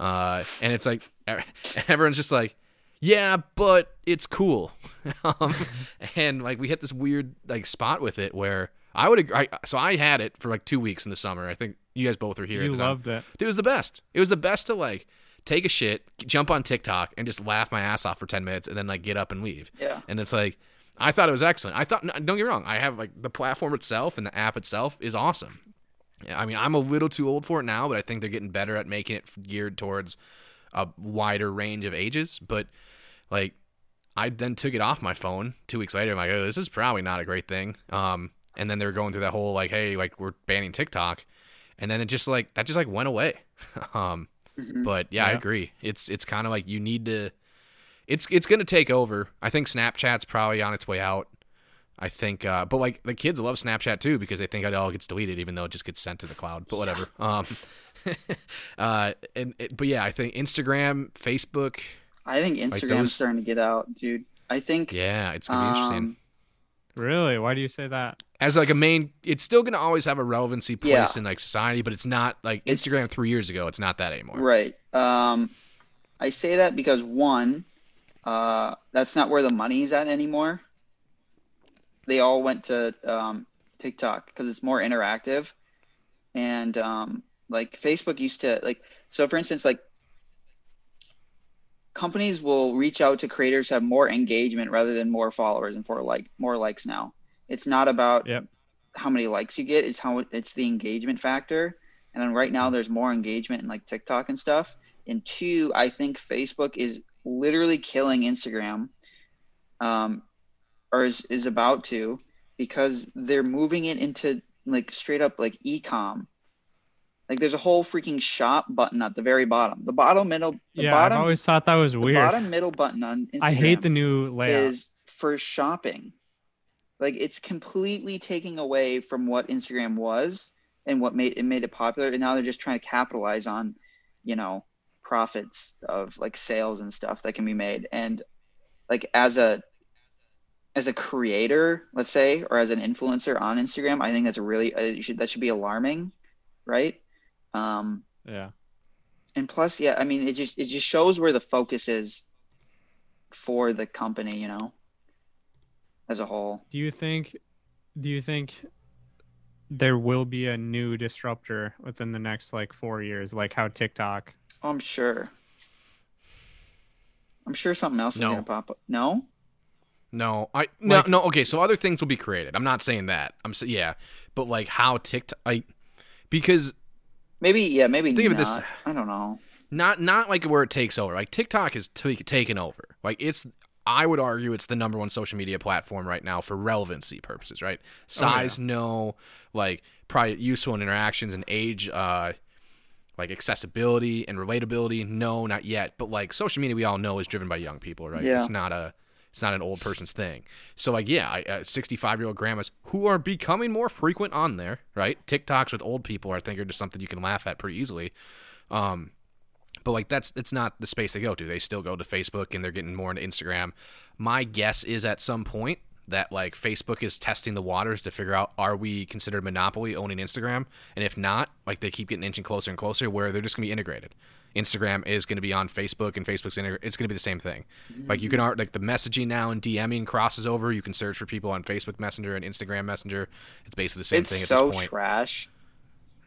C: uh, and it's like [laughs] everyone's just like, yeah, but it's cool. [laughs] um, and like we hit this weird like spot with it where I would agree. I, so I had it for like two weeks in the summer. I think you guys both were here. at
E: You
C: the time.
E: it.
C: Dude, it was the best. It was the best to like take a shit, jump on TikTok, and just laugh my ass off for ten minutes, and then like get up and leave.
D: Yeah.
C: And it's like, I thought it was excellent. I thought, don't get me wrong, I have like the platform itself and the app itself is awesome. I mean, I'm a little too old for it now, but I think they're getting better at making it geared towards a wider range of ages. But like, I then took it off my phone two weeks later. I'm like, oh, this is probably not a great thing. Um, and then they were going through that whole like, hey, like we're banning TikTok, and then it just like that just like went away. [laughs] um,
D: Mhm.
C: but yeah, I agree. It's it's kind of like you need to. It's it's gonna take over. I think Snapchat's probably on its way out. I think, uh, but like the kids love Snapchat too because they think it all gets deleted, even though it just gets sent to the cloud. But whatever. Um, [laughs] uh, and it, but yeah, I think Instagram, Facebook.
D: I think Instagram's
C: those-
D: starting to get out, dude. I think.
C: Yeah, it's gonna be interesting.
E: Really? Why do you say that?
C: As like a main, it's still gonna always have a relevancy place
D: Yeah.
C: in like society, but it's not like
D: It's-
C: Instagram three years ago. It's not that anymore.
D: Right. Um, I say that because one, uh, that's not where the money's at anymore. They all went to um, TikTok because it's more interactive, and um, like Facebook used to like. So, for instance, like companies will reach out to creators who have more engagement rather than more followers and for like more likes now. It's not about
E: Yep.
D: how many likes you get; it's how it's the engagement factor. And then right now, there's more engagement in like TikTok and stuff. And two, I think Facebook is literally killing Instagram, um, or is, is about to, because they're moving it into like straight up like e-com. Like there's a whole freaking shop button at the very bottom. The bottom middle, the
E: yeah,
D: bottom,
E: I've always thought that was
D: the
E: weird.
D: bottom middle button on Instagram
E: I hate the new layout.
D: is for shopping. Like it's completely taking away from what Instagram was and what made it made it popular. And now they're just trying to capitalize on, you know, profits of like sales and stuff that can be made. And like as a as a creator, let's say, or as an influencer on Instagram, I think that's really uh, should that should be alarming, right? Um,
E: yeah.
D: and plus, yeah, I mean, it just it just shows where the focus is for the company, you know, as a whole.
E: Do you think do you think there will be a new disruptor within the next like 4 years like how TikTok
D: Oh, I'm sure. I'm sure something else
C: No.
D: is gonna pop up. No,
C: No, I no
E: Like-
C: no. Okay, so other things will be created. I'm not saying that. I'm sa- yeah, but like how TikTok, I because
D: maybe yeah, maybe
C: Think of
D: not.
C: it this-
D: I don't know.
C: not not like where it takes over. Like TikTok is t- taken over. Like it's I would argue it's the number one social media platform right now for relevancy purposes, right? Size, no, like probably useful interactions and age, uh, like accessibility and relatability, no, not yet. But like social media, we all know is driven by young people, right?
D: Yeah.
C: It's not a it's not an old person's thing. So like yeah, I- uh, 65 year old grandmas who are becoming more frequent on there, right? TikToks with old people, I think, are just something you can laugh at pretty easily. Um, but like that's it's not the space they go to. They still go to Facebook and they're getting more into Instagram. My guess is at some point that like Facebook is testing the waters to figure out are we considered monopoly owning Instagram, and if not, like they keep getting inching closer and closer where they're just gonna be integrated. Instagram is going to be on Facebook, and Facebook's it's going to be the same thing. Like you can art like the messaging now and DMing crosses over. You can search for people on Facebook Messenger and Instagram Messenger. It's basically the same
D: it's
C: thing at
D: so
C: this point.
D: trash.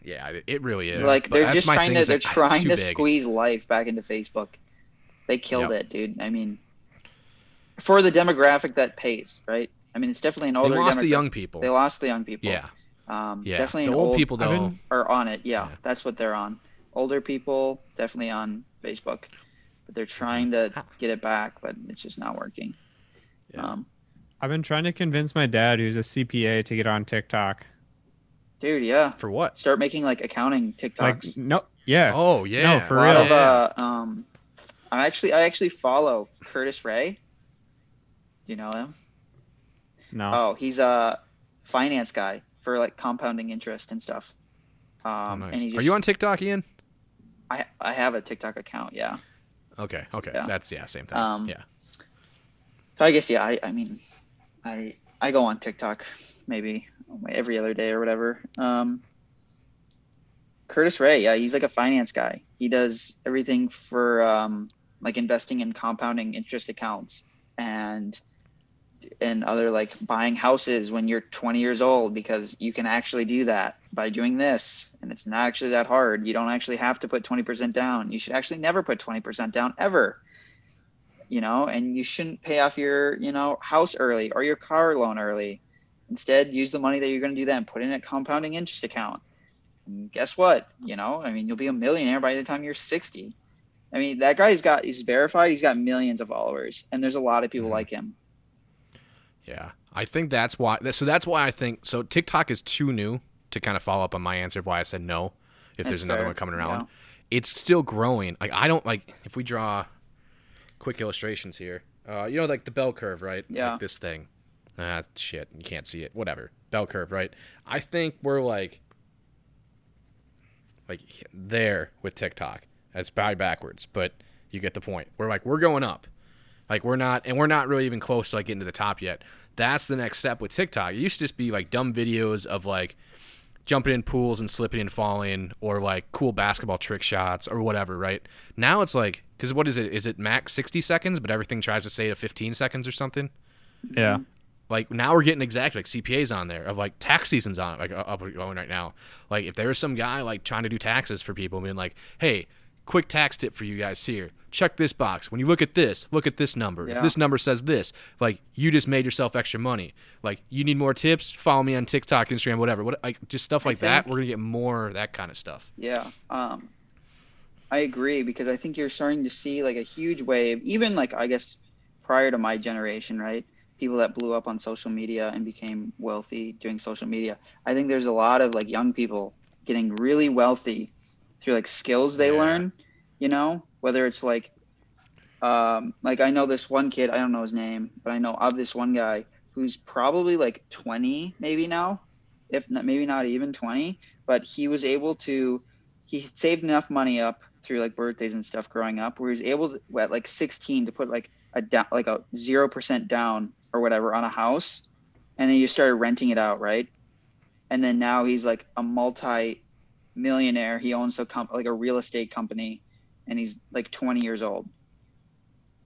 C: yeah, it, it really is.
D: like they're just trying to they're trying to
C: big.
D: squeeze life back into Facebook. They killed
C: Yep.
D: it, dude. I mean, for the demographic that pays, right? I mean, it's definitely an older.
C: They
D: older.
C: lost the young people.
D: They lost the young people.
C: yeah,
D: Um,
C: yeah.
D: Definitely
C: the
D: an
C: old,
D: old
C: people though.
D: are on it. Yeah,
C: Yeah.
D: that's what they're on. Older people definitely on Facebook, but they're trying to get it back, but it's just not working.
C: Yeah.
D: Um,
E: I've been trying to convince my dad, who's a CPA, to get on TikTok.
D: dude, yeah,
C: For what?
D: start making like accounting TikToks.
E: Like,
D: TikToks.
E: no, yeah,
C: Oh yeah.
E: No, for
D: a lot
E: real.
D: of uh, um, I actually I actually follow Curtis Ray. Do you know him?
E: no.
D: Oh, he's a finance guy for like compounding interest and stuff. Um,
C: Oh, nice.
D: and he just,
C: Are you on TikTok, Ian?
D: I I have a TikTok account, yeah.
C: Okay. Okay.
D: Yeah.
C: That's yeah, same thing.
D: Um,
C: yeah.
D: So I guess yeah. I, I mean, I I go on TikTok maybe every other day or whatever. Um, Curtis Ray, yeah, he's like a finance guy. He does everything for um, like investing in compounding interest accounts and and other like buying houses when you're 20 years old because you can actually do that by doing this and it's not actually that hard. You don't actually have to put 20% down. You should actually never put 20% down ever you know, and you shouldn't pay off your, you know, house early or your car loan early. Instead, use the money that you're going to do that and put in a compounding interest account. And guess what? You know, I mean, you'll be a millionaire by the time you're 60. I mean, that guy's got, he's verified, he's got millions of followers, and there's a lot of people
C: Mhm.
D: like him.
C: Yeah, I think that's why. So that's why I think so. TikTok is too new to kind of follow up on my answer of why I said no. If
D: That's
C: there's another
D: fair,
C: one coming around,
D: yeah.
C: it's still growing. Like I don't like if we draw quick illustrations here. Uh, you know, like the bell curve, right?
D: Yeah.
C: Like this thing. Ah, shit, you can't see it. Whatever. Bell curve, right? I think we're like, like there with TikTok. That's probably backwards, but you get the point. We're like we're going up. Like we're not, and we're not really even close to like getting to the top yet. That's the next step with TikTok. It used to just be like dumb videos of like jumping in pools and slipping and falling, or like cool basketball trick shots or whatever. Right now, it's like because what is it? Is it max sixty seconds, but everything tries to stay to fifteen seconds or something?
E: yeah.
C: Like now we're getting exact like CPAs on there of like tax seasons on like up going right now. Like if there was some guy like trying to do taxes for people, being like, hey. Quick tax tip for you guys here. Check this box. When you look at this, look at this number. If this number says this, like you just made yourself extra money. Like you need more tips, follow me on TikTok, Instagram, whatever. What like just stuff like that. We're gonna get more of that kind of stuff.
D: Yeah. Um, I agree because I think you're starting to see like a huge wave, even like I guess prior to my generation, right? People that blew up on social media and became wealthy doing social media. I think there's a lot of like young people getting really wealthy through like skills they
C: Yeah.
D: learn, you know, whether it's like um like I know this one kid, I don't know his name, but I know of this one guy who's probably like 20 maybe now, if not maybe not even 20, but he was able to he saved enough money up through like birthdays and stuff growing up where he was able to at like 16 to put like a down like a 0% down or whatever on a house and then you started renting it out right and then now he's like a multi millionaire he owns a comp- like a real estate company and he's like 20 years old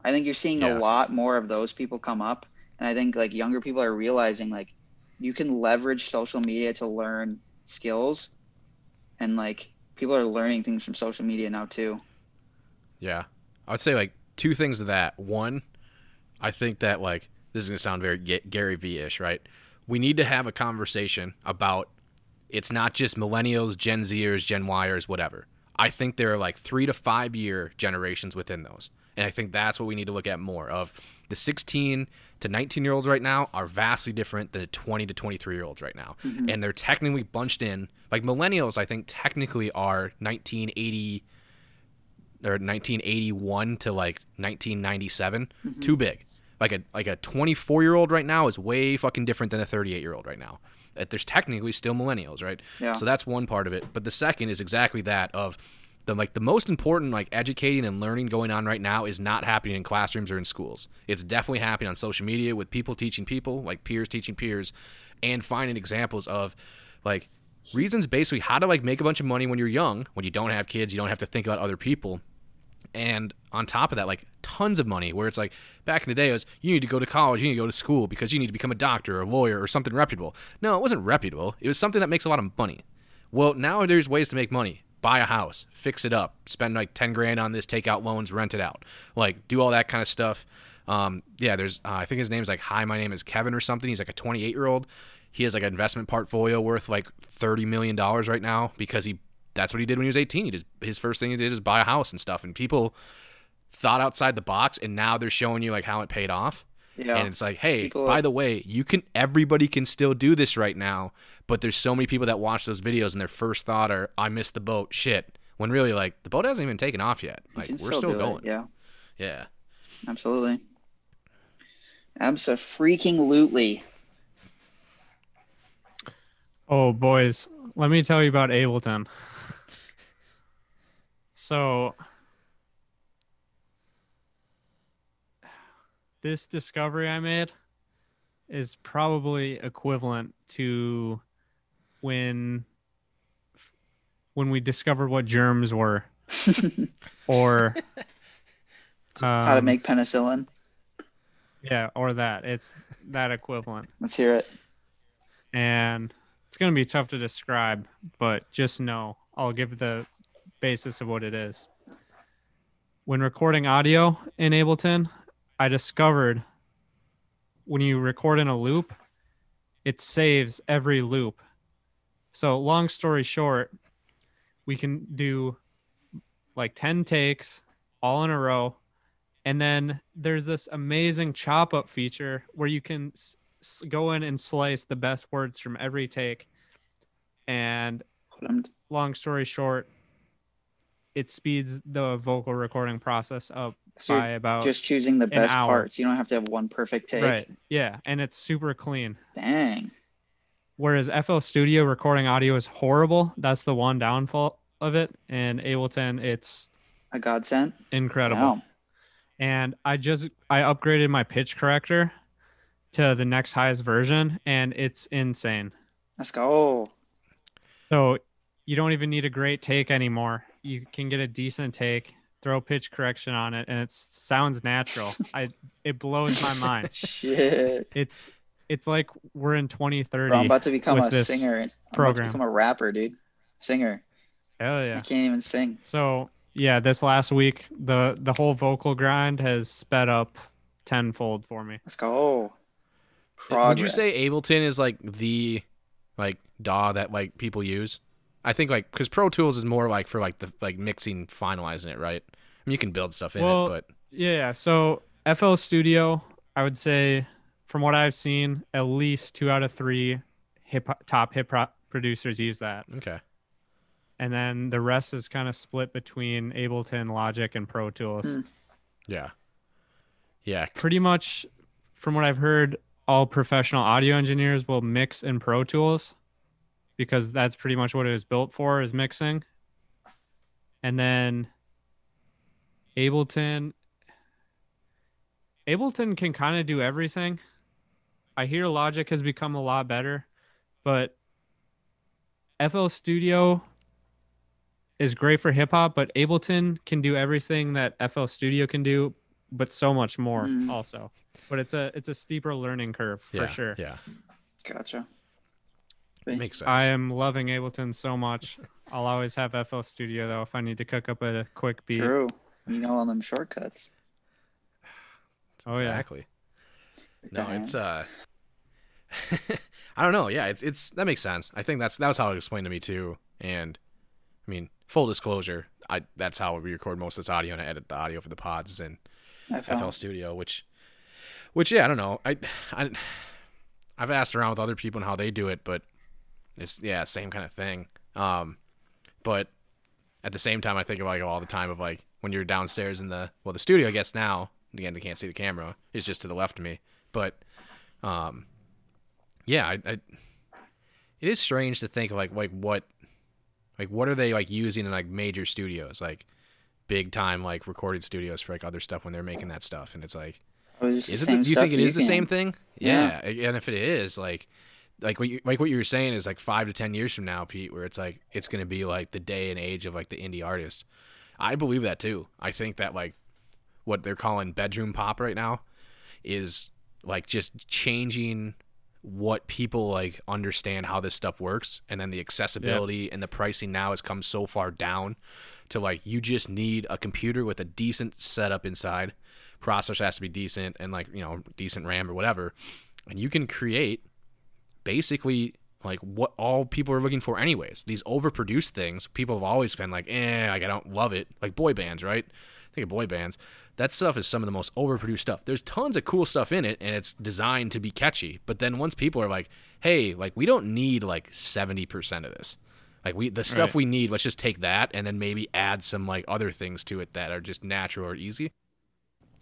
D: i think you're seeing
C: Yeah.
D: a lot more of those people come up and i think like younger people are realizing like you can leverage social media to learn skills and like people are learning things from social media now too
C: Yeah. I would say like two things to that. One, I think that like this is going to sound very Ga- Gary V-ish, right? We need to have a conversation about it's not just millennials, Gen Zers, Gen Yers, whatever. I think there are like 3 to 5 year generations within those. And I think that's what we need to look at more of. The 16 to 19 year olds right now are vastly different than the 20 to 23 year olds right now. Mm-hmm. And they're technically bunched in. Like millennials, I think technically are 1980 or 1981 to like 1997 mm-hmm. too big like a like a 24 year old right now is way fucking different than a 38 year old right now there's technically still millennials right
D: Yeah.
C: so that's one part of it but the second is exactly that of the like the most important like educating and learning going on right now is not happening in classrooms or in schools. It's definitely happening on social media with people teaching people, like peers teaching peers, and finding examples of like reasons basically how to like make a bunch of money when you're young, when you don't have kids, you don't have to think about other people. And on top of that, like tons of money, where it's like back in the day, it was you need to go to college, you need to go to school because you need to become a doctor or a lawyer or something reputable. No, it wasn't reputable. It was something that makes a lot of money. Well, now there's ways to make money. Buy a house, fix it up, spend like 10 grand on this, take out loans, rent it out. Like, do all that kind of stuff. Um, yeah, there's, uh, I think his name's like, Hi, my name is Kevin or something. He's like a 28 year old. He has like an investment portfolio worth like $30 million right now because he, that's what he did when he was 18. He just, his first thing he did is buy a house and stuff. And people thought outside the box and now they're showing you like how it paid off.
D: Yeah.
C: And it's like, hey,
D: People-
C: by the way, you can everybody can still do this right now, but there's so many people that watch those videos and their first thought are, I missed the boat, shit. When really like the boat hasn't even taken off yet. Like we're still
D: do it,
C: going.
D: Yeah,
C: Yeah.
D: absolutely. Abso-freaking-lutely.
E: Oh, boys, let me tell you about Ableton. So, this discovery I made is probably equivalent to when when we discovered what germs were, [laughs] or
D: How to
E: um,
D: make penicillin.
E: yeah, or that. It's that equivalent.
D: Let's hear it.
E: and it's going to be tough to describe, but just know I'll give the basis of what it is. When recording audio in Ableton, I discovered when you record in a loop, it saves every loop. So, long story short, we can do like 10 takes all in a row. And then there's this amazing chop up feature where you can s- go in and slice the best words from every take. And long story short, it speeds the vocal recording process up
D: So
E: by about
D: just choosing the best
E: hour.
D: parts. You don't have to have one perfect take.
E: right. Yeah, and it's super clean.
D: Dang.
E: Whereas FL Studio recording audio is horrible. That's the one downfall of it. And Ableton, it's
D: A godsend.
E: incredible.
D: Wow.
E: and I just I upgraded my pitch corrector to the next highest version and it's insane.
D: Let's go.
E: So you don't even need a great take anymore. You can get a decent take, throw pitch correction on it and it sounds natural. [laughs] I it blows my mind.
D: Shit.
E: It's it's like we're in 2030.
D: Bro, I'm about to become a
E: this
D: singer. I'm about to
E: program.
D: become a rapper, dude. Singer.
E: Hell yeah.
D: I can't even sing.
E: So yeah, this last week the the whole vocal grind has sped up tenfold for me.
D: Let's go. Progress.
C: Would you say Ableton is like the like DAW that like people use? I think like because Pro Tools is more like for like the like mixing, finalizing it, right? I mean, you can build stuff in
E: Well,
C: it, but
E: Yeah, so FL Studio, I would say, from what I've seen, at least two out of three hip top hip hop producers use that,
C: okay.
E: and then the rest is kind of split between Ableton, Logic, and Pro Tools.
D: Hmm.
C: Yeah. Yeah.
E: Pretty much, from what I've heard, all professional audio engineers will mix in Pro Tools because that's pretty much what it was built for is mixing. And then Ableton Ableton can kind of do everything. I hear Logic has become a lot better, but FL Studio is great for hip hop, but Ableton can do everything that FL Studio can do, but so much more
D: Mm.
E: also. But it's a it's a steeper learning curve for
C: yeah,
E: sure.
C: Yeah.
D: Gotcha.
C: It makes sense.
E: I am loving Ableton so much. I'll always have FL Studio though if I need to cook up a quick beat.
D: True. You know all them shortcuts. [sighs]
E: Oh yeah.
C: exactly.
D: with
C: No, it's uh [laughs] I don't know. Yeah, it's it's that makes sense. I think that's that's how it explained to me too. And I mean, full disclosure, I that's how we record most of this audio and I edit the audio for the pods in
D: FL.
C: FL Studio, which which yeah, I don't know. I I I've asked around with other people and how they do it, but it's yeah, same kind of thing. Um but at the same time I think of like all the time of like when you're downstairs in the well the studio I guess now again they can't see the camera it's just to the left of me but um yeah I, I it is strange to think of like like what Like what are they like using in like major studios, like big time like recorded studios for like other stuff when they're making that stuff? And it's like, is it? The, do you think it is the same thing?
D: Yeah.
C: Yeah. And if it is, like, like what you like what you were saying is like five to ten years from now, Pete, where it's like it's gonna be like the day and age of like the indie artist. I believe that too. I think that like what they're calling bedroom pop right now is like just changing what people like understand how this stuff works and then the accessibility and the pricing now has come so far down to like you just need a computer with a decent setup inside processor has to be decent and like you know decent ram or whatever and you can create basically like what all people are looking for anyways. These overproduced things people have always been like eh like i don't love it. Like boy bands right? Think of boy bands. That stuff is some of the most overproduced stuff. There's tons of cool stuff in it and it's designed to be catchy but then once people are like hey like we don't need like 70% of this. Like we the stuff
E: Right.
C: we need let's just take that and then maybe add some like other things to it that are just natural or easy.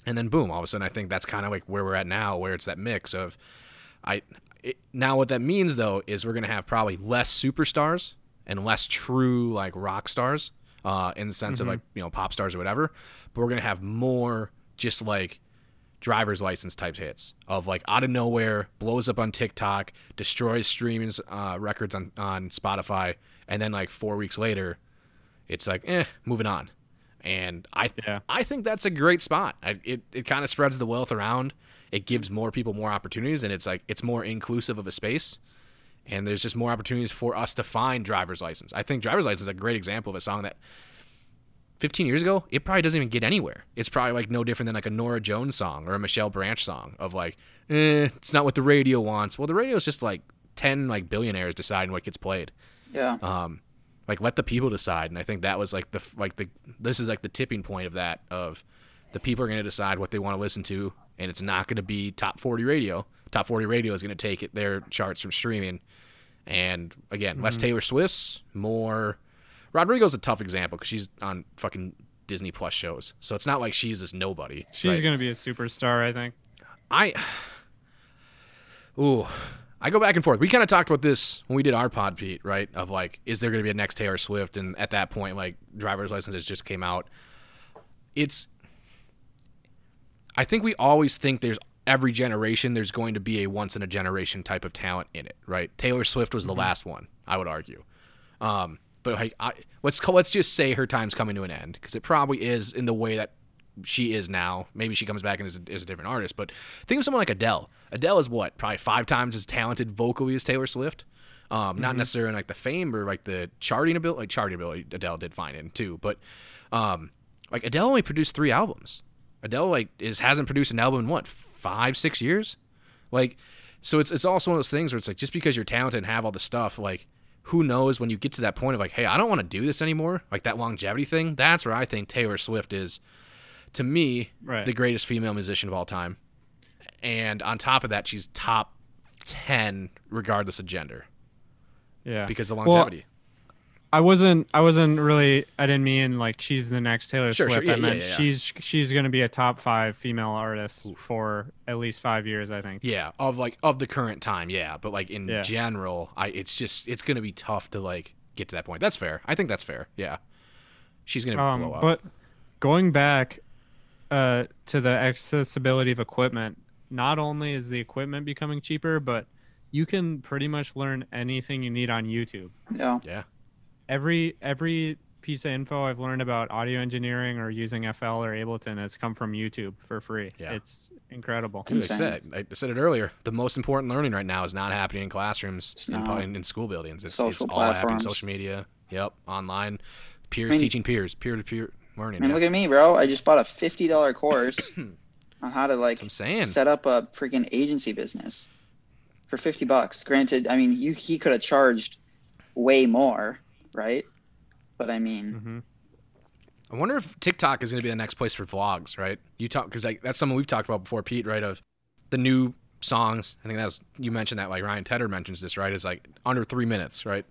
C: And then boom all of a sudden i think that's kind of like where we're at now where it's that mix of i it, now what that means though is we're going to have probably less superstars and less true like rock stars uh, in the sense of like you know pop stars or whatever but we're going to have more just like driver's license type hits of like out of nowhere blows up on tiktok destroys streams uh, records on, on spotify and then like four weeks later it's like eh moving on. And i
E: Yeah.
C: i think that's a great spot. I, it, it kind of spreads the wealth around it gives more people more opportunities and it's like it's more inclusive of a space and there's just more opportunities for us to find driver's license. I think driver's license is a great example of a song that 15 years ago it probably doesn't even get anywhere. It's probably like no different than like a norah jones song or a michelle branch song of like eh, it's not what the radio wants. Well the radio is just like 10 like billionaires deciding what gets played.
D: Yeah.
C: um like let the people decide and i think that was like the like the this is like the tipping point of that of the people are going to decide what they want to listen to and it's not going to be top 40 radio top 40 radio is going to take it their charts from streaming and again less mm-hmm. taylor swift's more rodrigo's a tough example because she's on fucking disney plus shows so it's not like she's this nobody
E: She's
C: right?
E: gonna be a superstar, I think.
C: I Ooh. I go back and forth. We kind of talked about this when we did our pod, Pete, right? Of like, is there going to be a next Taylor Swift? And at that point, like, driver's licenses just came out. It's. I think we always think there's every generation there's going to be a once in a generation type of talent in it, right? Taylor Swift was the last one, I would argue. Um, but like, I, let's call, let's just say her time's coming to an end because it probably is in the way that she is now. Maybe she comes back and is a, is a different artist. But think of someone like Adele. Adele is what probably five times as talented vocally as Taylor Swift. Um, Not necessarily in like the fame or like the charting ability. Like charting ability, Adele did fine in too. But um, like Adele only produced three albums. Adele like is hasn't produced an album in what five six years. Like so it's it's also one of those things where it's like just because you're talented and have all the stuff like who knows when you get to that point of like hey I don't want to do this anymore like that longevity thing that's where I think Taylor Swift is to me
E: Right.
C: the greatest female musician of all time and on top of that she's top 10 regardless of gender
E: Yeah.
C: because of
E: Well,
C: longevity
E: I wasn't I wasn't really I didn't mean like she's the next Taylor
C: Sure, sure.
E: Swift.
C: Yeah,
E: I
C: yeah,
E: meant
C: yeah, yeah.
E: she's she's gonna be a top five female artist for at least five years, I think.
C: Yeah, of like of the current time, yeah. But like in
E: Yeah.
C: general, I it's just it's gonna be tough to like get to that point. That's fair. I think that's fair. Yeah, she's gonna
E: Um,
C: blow up.
E: but going back uh, to the accessibility of equipment, not only is the equipment becoming cheaper, but you can pretty much learn anything you need on YouTube.
D: Yeah.
C: yeah,
E: Every every piece of info I've learned about audio engineering or using FL or Ableton has come from YouTube for free.
C: Yeah.
E: It's incredible.
C: Like I said I said it earlier. The most important learning right now is not happening in classrooms and in, in school buildings. It's
D: Social
C: it's all happening
D: platforms.
C: social media. Yep, online, peers
D: I mean-
C: teaching peers, peer to peer learning.
D: I mean,
C: yeah.
D: look at me, bro. I just bought a fifty dollar course [coughs] on how to like
C: I'm saying.
D: set up a freaking agency business for fifty bucks. Granted, I mean, you he could have charged way more, right? But I mean,
E: hmm
C: I wonder if TikTok is going to be the next place for vlogs, right? You talk because like that's something we've talked about before, Pete. Right? Of the new songs. I think that was you mentioned that. Like Ryan Tedder mentions this, right? Is like under three minutes, right?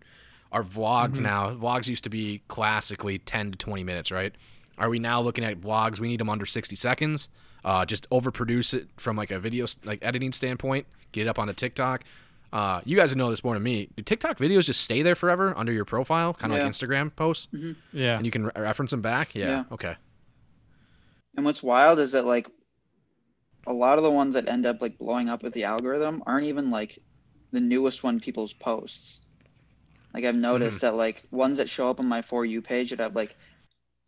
C: Our vlogs now. Vlogs used to be classically ten to twenty minutes, right? Are we now looking at vlogs? We need them under sixty seconds. Uh, just overproduce it from like a video like editing standpoint. Get it up on a TikTok. Uh, you guys know this more than me. Do TikTok videos just stay there forever under your profile, kind of
D: Yeah.
C: like Instagram posts,
E: Yeah.
C: and you can re- reference them back? Yeah.
D: Yeah.
C: Okay.
D: And what's wild is that like a lot of the ones that end up like blowing up with the algorithm aren't even like the newest one people's posts. Like I've noticed that like ones that show up on my for you page that have like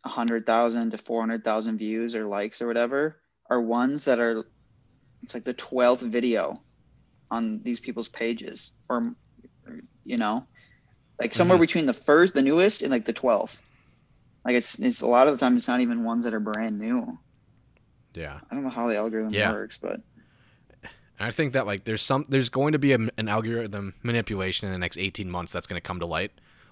D: a hundred thousand to four hundred thousand views or likes or whatever are ones that are it's like the twelfth video on these people's pages or you know like somewhere
C: Mhm.
D: between the first the newest and like the twelfth. Like it's it's a lot of the time it's not even ones that are brand new.
C: Yeah.
D: I don't know how the algorithm
C: Yeah.
D: works, but
C: I think that like there's some there's going to be a, an algorithm manipulation in the next 18 months that's going to come to light.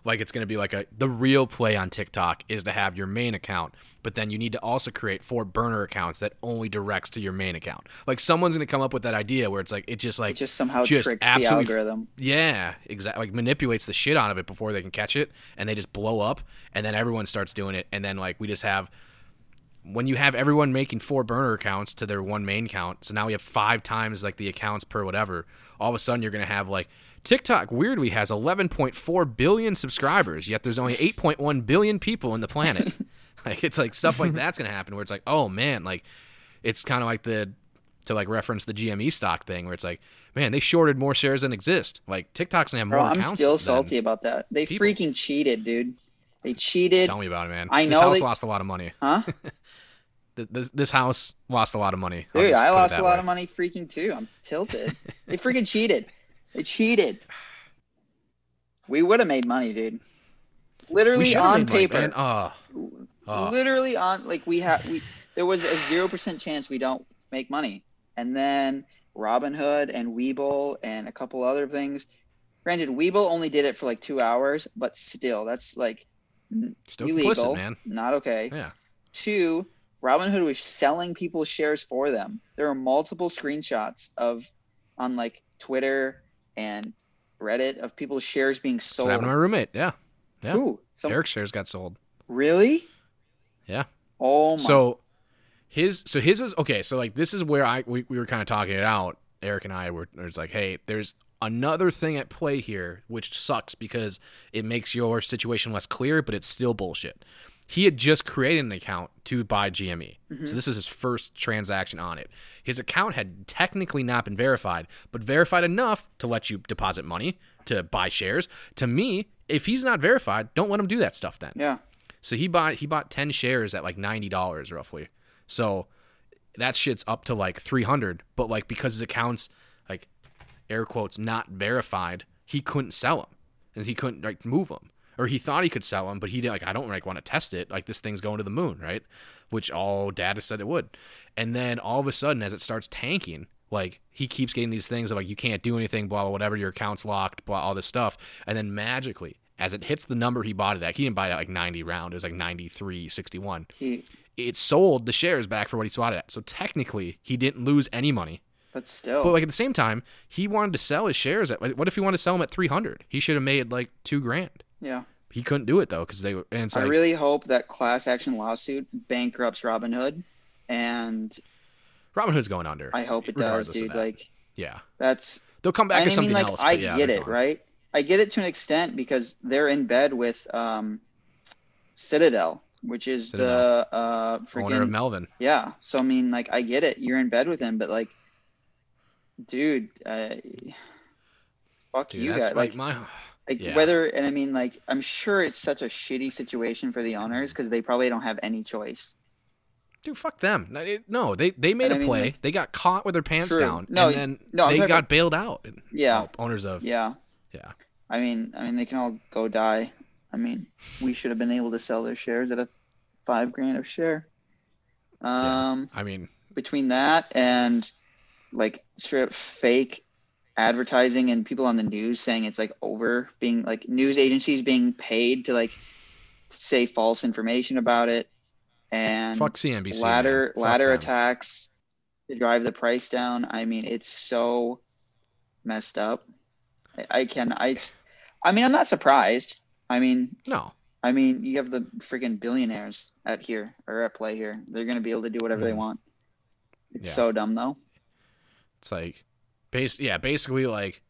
C: Like it's going to be like a the real play on TikTok is to have your main account, but then you need to also create four burner accounts that only directs to your main account. Like someone's going to come up with that idea where it's like it just like
D: it just somehow
C: just
D: tricks the algorithm.
C: yeah, exactly. Like manipulates the shit out of it before they can catch it, and they just blow up, and then everyone starts doing it, and then like we just have when you have everyone making four burner accounts to their one main account, so now we have five times like the accounts per whatever. All of a sudden, you're gonna have like TikTok weirdly has 11.4 billion subscribers, yet there's only 8.1 billion people in the planet. [laughs] like it's like stuff like that's gonna happen where it's like, oh man, like it's kind of like the to like reference the GME stock thing where it's like, man, they shorted more shares than exist. Like TikTok's gonna have more
D: I'm still salty about that. They
C: people.
D: freaking cheated, dude. They cheated.
C: Tell me about it, man.
D: I
C: This house
D: they-
C: lost a lot of money.
D: Huh? [laughs]
C: This, this house lost a lot of money.
D: Dude, I lost a lot
C: way.
D: of money freaking too. I'm tilted. they freaking [laughs] cheated. They cheated. We would have made money, dude. Literally on
C: money,
D: paper.
C: man. Oh, oh.
D: literally on like we had we there was a zero percent chance we don't make money and then robinhood and webull and a couple other things granted webull only did it for like two hours but still that's like
C: Still
D: illegal
C: complicit, man.
D: not okay
C: Yeah.
D: two robinhood was selling people shares for them there are multiple screenshots of on like twitter and reddit of people's shares being
C: That's what
D: sold
C: happened to my roommate. Yeah. yeah.
D: Who? Some,
C: Eric's shares got sold.
D: really
C: Yeah.
D: oh my
C: So his so his was okay. So like this is where I we, we were kind of talking it out. Eric and I were it was like, hey, there's another thing at play here, which sucks because it makes your situation less clear, but it's still bullshit. He had just created an account to buy GME. Mm-hmm. So this is his first transaction on it. His account had technically not been verified, but verified enough to let you deposit money to buy shares. To me, if he's not verified, don't let him do that stuff then.
D: yeah
C: So he bought he bought ten shares at like ninety dollars roughly. So that shit's up to like three hundred. But like because his accounts like air quotes not verified, he couldn't sell them and he couldn't like move them. Or he thought he could sell them, but he didn't like. I don't like want to test it. Like this thing's going to the moon, right? Which all data said it would. And then all of a sudden, as it starts tanking, like he keeps getting these things of like you can't do anything, blah blah whatever. Your account's locked, blah all this stuff. And then magically, as it hits the number he bought it at, he didn't buy it at like 90 round. It was like 93, 61
D: he
C: it sold the shares back for what he bought it at. So technically, he didn't lose any money.
D: But still,
C: But like at the same time, he wanted to sell his shares at. What if he wanted to sell them at three hundred? He should have made like two grand.
D: Yeah.
C: He couldn't do it though because they. And it's
D: I really hope that class action lawsuit bankrupts Robinhood, and
C: Robinhood's going under.
D: I hope it does, dude. Like
C: yeah,
D: that's.
C: they'll come back
D: I mean,
C: something
D: like
C: else.
D: I
C: yeah,
D: get it, right? I get it to an extent because they're in bed with um, Citadel, which is the uh,
C: Owner of Melvin.
D: yeah. So I mean, like I get it. You're in bed with him, but like, dude, uh, fuck
C: Dude,
D: you guys.
C: like
D: Like,
C: my.
D: Like
C: yeah.
D: whether and I mean, like I'm sure it's such a shitty situation for the owners because they probably don't have any choice.
C: Dude, fuck them. No, they they made
D: And
C: a
D: I mean,
C: play.
D: like-
C: they got caught with their pants
D: True.
C: down,
D: No,
C: and then
D: no,
C: they got
D: about-
C: bailed out.
D: Yeah.
C: Oh, owners of
D: Yeah.
C: yeah.
D: I mean, I mean, they can all go die. I mean, we should have been able to sell their shares at a five grand a share.
C: Yeah.
D: Um,
C: I mean,
D: between that and like straight up fake advertising and people on the news saying it's like over being like news agencies being paid to like say false information about it and
C: fuck CNBC.
D: ladder.
C: Fuck
D: ladder
C: them.
D: attacks to drive the price down. I mean, it's so messed up. I, I can I I mean, I'm not surprised. I mean,
C: No,
D: I mean, you have the freaking billionaires at here or at play here. They're gonna be able to do whatever they want. It's
C: Yeah.
D: so dumb though.
C: It's like, base, yeah, basically like,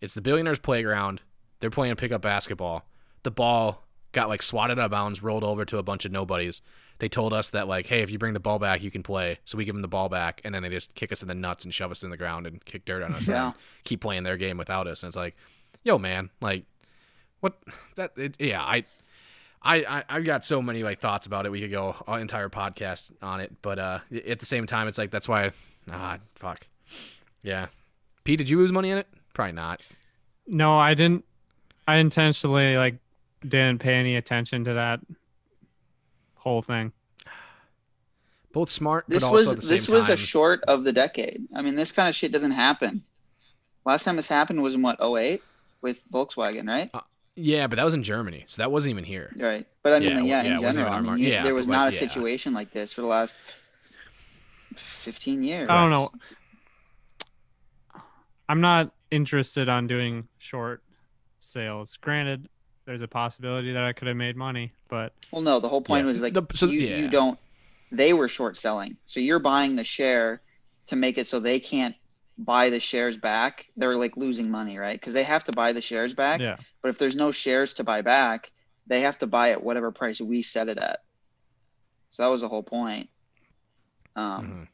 C: It's the billionaires' playground. They're playing pickup basketball. The ball got like swatted out of bounds, rolled over to a bunch of nobodies. They told us that like, hey, if you bring the ball back, you can play. So we give them the ball back, and then they just kick us in the nuts and shove us in the ground and kick dirt on us
D: Yeah.
C: and keep playing their game without us. And it's like, yo, man, like, what? [laughs] That it, yeah, I. I, I I've got so many like thoughts about it. We could go an entire podcast on it, but uh, at the same time, it's like that's why. I, Ah, fuck. Yeah. Pete, did you lose money in it? Probably not.
E: No, I didn't. I intentionally like didn't pay any attention to that whole thing.
C: Both smart,
D: This
C: but
D: was
C: also at the same
D: this was
C: time.
D: a short of the decade. I mean, this kind of shit doesn't happen. Last time this happened was in what 08 with Volkswagen, right?
C: Uh, yeah, but that was in Germany, so that wasn't even here.
D: Right. But I mean,
C: Yeah,
D: yeah,
C: yeah,
D: in
C: it
D: general,
C: even
D: I mean,
C: yeah,
D: there was
C: but,
D: not a
C: yeah.
D: situation like this for the last 15 years.
E: I don't know. I'm not interested on doing short sales. Granted, there's a possibility that I could have made money, but
D: Well, no, the whole point
C: Yeah.
D: was like
C: The- so-
D: you,
C: yeah.
D: you don't. They were short selling, so you're buying the share to make it so they can't buy the shares back. They're like losing money, right? Because they have to buy the shares back.
E: yeah.
D: But if there's no shares to buy back, they have to buy at whatever price we set it at. So that was the whole point. Um,
C: Mhm.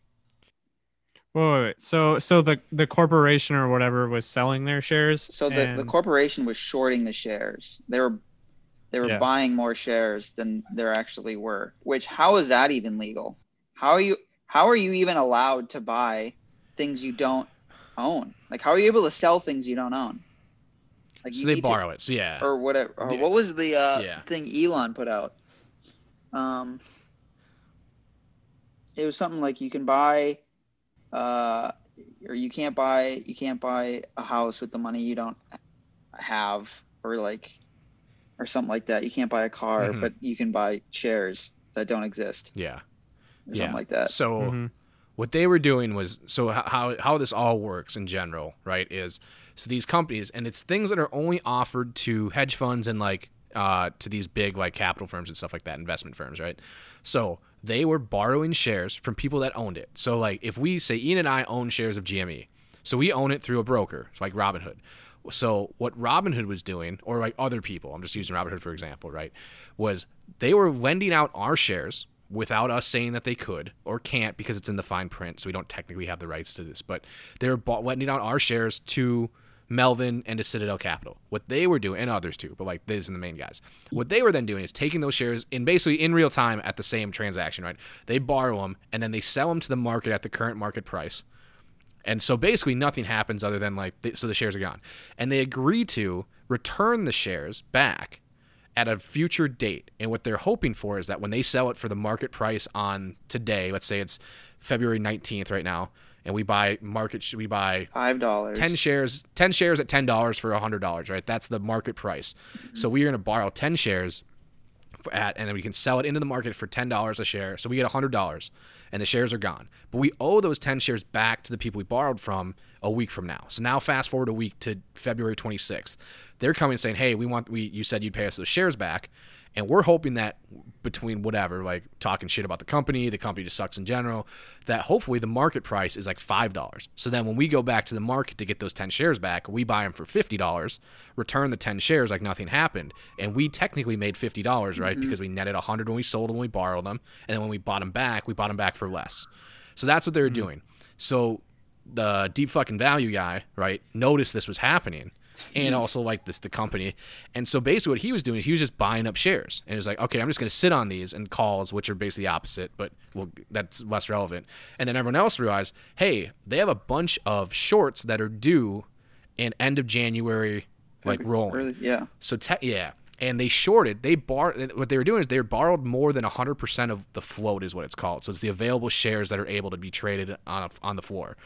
E: Wait, wait, wait. So, so the the corporation or whatever was selling their shares.
D: So the, the corporation was shorting the shares. They were they were
E: Yeah.
D: buying more shares than there actually were. Which how is that even legal? How are you how are you even allowed to buy things you don't own? Like how are you able to sell things you don't own? Like
C: So they
D: need to-
C: borrow it. So yeah.
D: or whatever. Or
C: Yeah.
D: what was the uh,
C: Yeah.
D: thing Elon put out? Um, it was something like you can buy, uh, or you can't buy you can't buy a house with the money you don't have, or like, or something like that. You can't buy a car,
C: Mhm.
D: but you can buy shares that don't exist,
C: yeah.
D: or
C: Yeah.
D: something like that.
C: So
E: Mhm.
C: what they were doing was so how how this all works in general, right? Is so these companies and it's things that are only offered to hedge funds and like uh, to these big like capital firms and stuff like that, investment firms, right? So they were borrowing shares from people that owned it. So like if we say Ian and I own shares of GME, so we own it through a broker, so like Robinhood. So what Robinhood was doing, or like other people, I'm just using Robinhood for example, right? Was they were lending out our shares without us saying that they could or can't because it's in the fine print, so we don't technically have the rights to this. But they were lending out our shares to Melvin and Citadel Capital. What they were doing, and others too, but like these are the main guys. What they were then doing is taking those shares in basically in real time at the same transaction, right? They borrow them and then they sell them to the market at the current market price. And so basically nothing happens other than like so the shares are gone. And they agree to return the shares back at a future date. And what they're hoping for is that when they sell it for the market price on today, let's say it's February 19th right now, and we buy market sh- we buy
D: Five dollars.
C: 10 shares 10 shares at $10 for $100 right? That's the market price. Mm-hmm. So we're going to borrow 10 shares for at and then we can sell it into the market for $10 a share. So we get $100 and the shares are gone. But we owe those 10 shares back to the people we borrowed from a week from now. So now fast forward a week to february 26th they're coming saying hey we want we you said you'd pay us those shares back and we're hoping that between whatever, like talking shit about the company, the company just sucks in general, that hopefully the market price is like $5. So then when we go back to the market to get those 10 shares back, we buy them for $50, return the 10 shares like nothing happened. And we technically made $50, right? Mm-hmm. Because we netted 100 when we sold them, when we borrowed them. And then when we bought them back, we bought them back for less. So that's what they were mm-hmm. doing. So the deep fucking value guy, right, noticed this was happening and also like this the company. And so basically what he was doing, he was just buying up shares. And he was like, okay, I'm just going to sit on these and calls, which are basically the opposite, but well, that's less relevant. And then everyone else realized, hey, they have a bunch of shorts that are due in end of January, like rolling.
D: Really, yeah.
C: So te- yeah, and they shorted. They bar what they were doing is they borrowed more than hundred percent of the float is what it's called. So it's the available shares that are able to be traded on a, on the floor.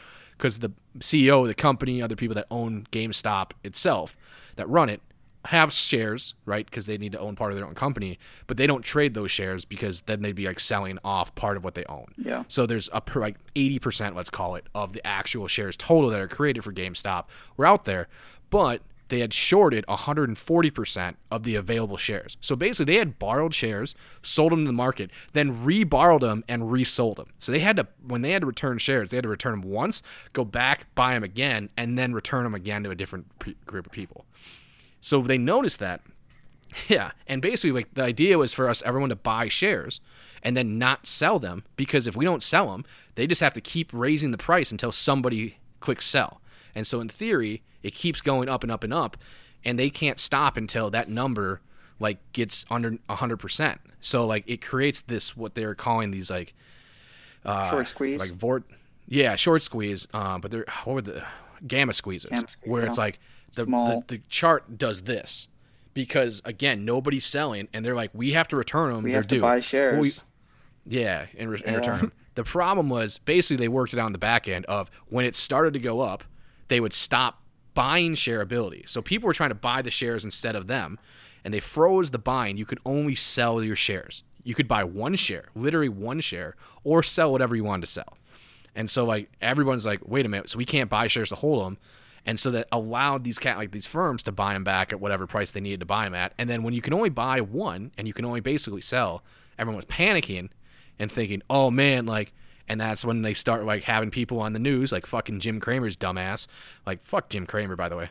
C: Because the CEO of the company, other people that own GameStop itself, that run it, have shares, right? Because they need to own part of their own company, but they don't trade those shares because then they'd be like selling off part of what they own.
D: Yeah.
C: So there's a like 80%, let's call it, of the actual shares total that are created for GameStop were out there, but they had shorted 140% of the available shares. So basically, they had borrowed shares, sold them to the market, then re-borrowed them and resold them. So they had to, when they had to return shares, they had to return them once, go back, buy them again, and then return them again to a different group of people. So they noticed that. [laughs] Yeah, and basically, like the idea was for us, everyone, to buy shares and then not sell them because if we don't sell them, they just have to keep raising the price until somebody clicks sell. And so, in theory, it keeps going up and up and up, and they can't stop until that number like gets under 100%. So, like, it creates this what they're calling these like uh,
D: Short squeeze.
C: like vort, yeah, short squeeze. Uh, but they're what were the gamma squeezes,
D: Gamma squeeze,
C: where it's
D: yeah.
C: like the, the the chart does this because again nobody's selling, and they're like we have to return them.
D: We
C: they're
D: have to
C: due.
D: buy
C: Well,
D: shares.
C: we- yeah, in, re- in return. The problem was basically they worked it out on the back end of when it started to go up, they would stop buying shareability. So people were trying to buy the shares instead of them, and they froze the buying. You could only sell your shares. You could buy one share, literally one share, or sell whatever you wanted to sell. And so like everyone's like, wait a minute, so we can't buy shares to hold them. And so that allowed these cat like these firms to buy them back at whatever price they needed to buy them at. And then when you can only buy one and you can only basically sell, everyone was panicking and thinking, oh man, like, and that's when they start like having people on the news like fucking Jim Cramer's dumbass, like fuck Jim Cramer by the way,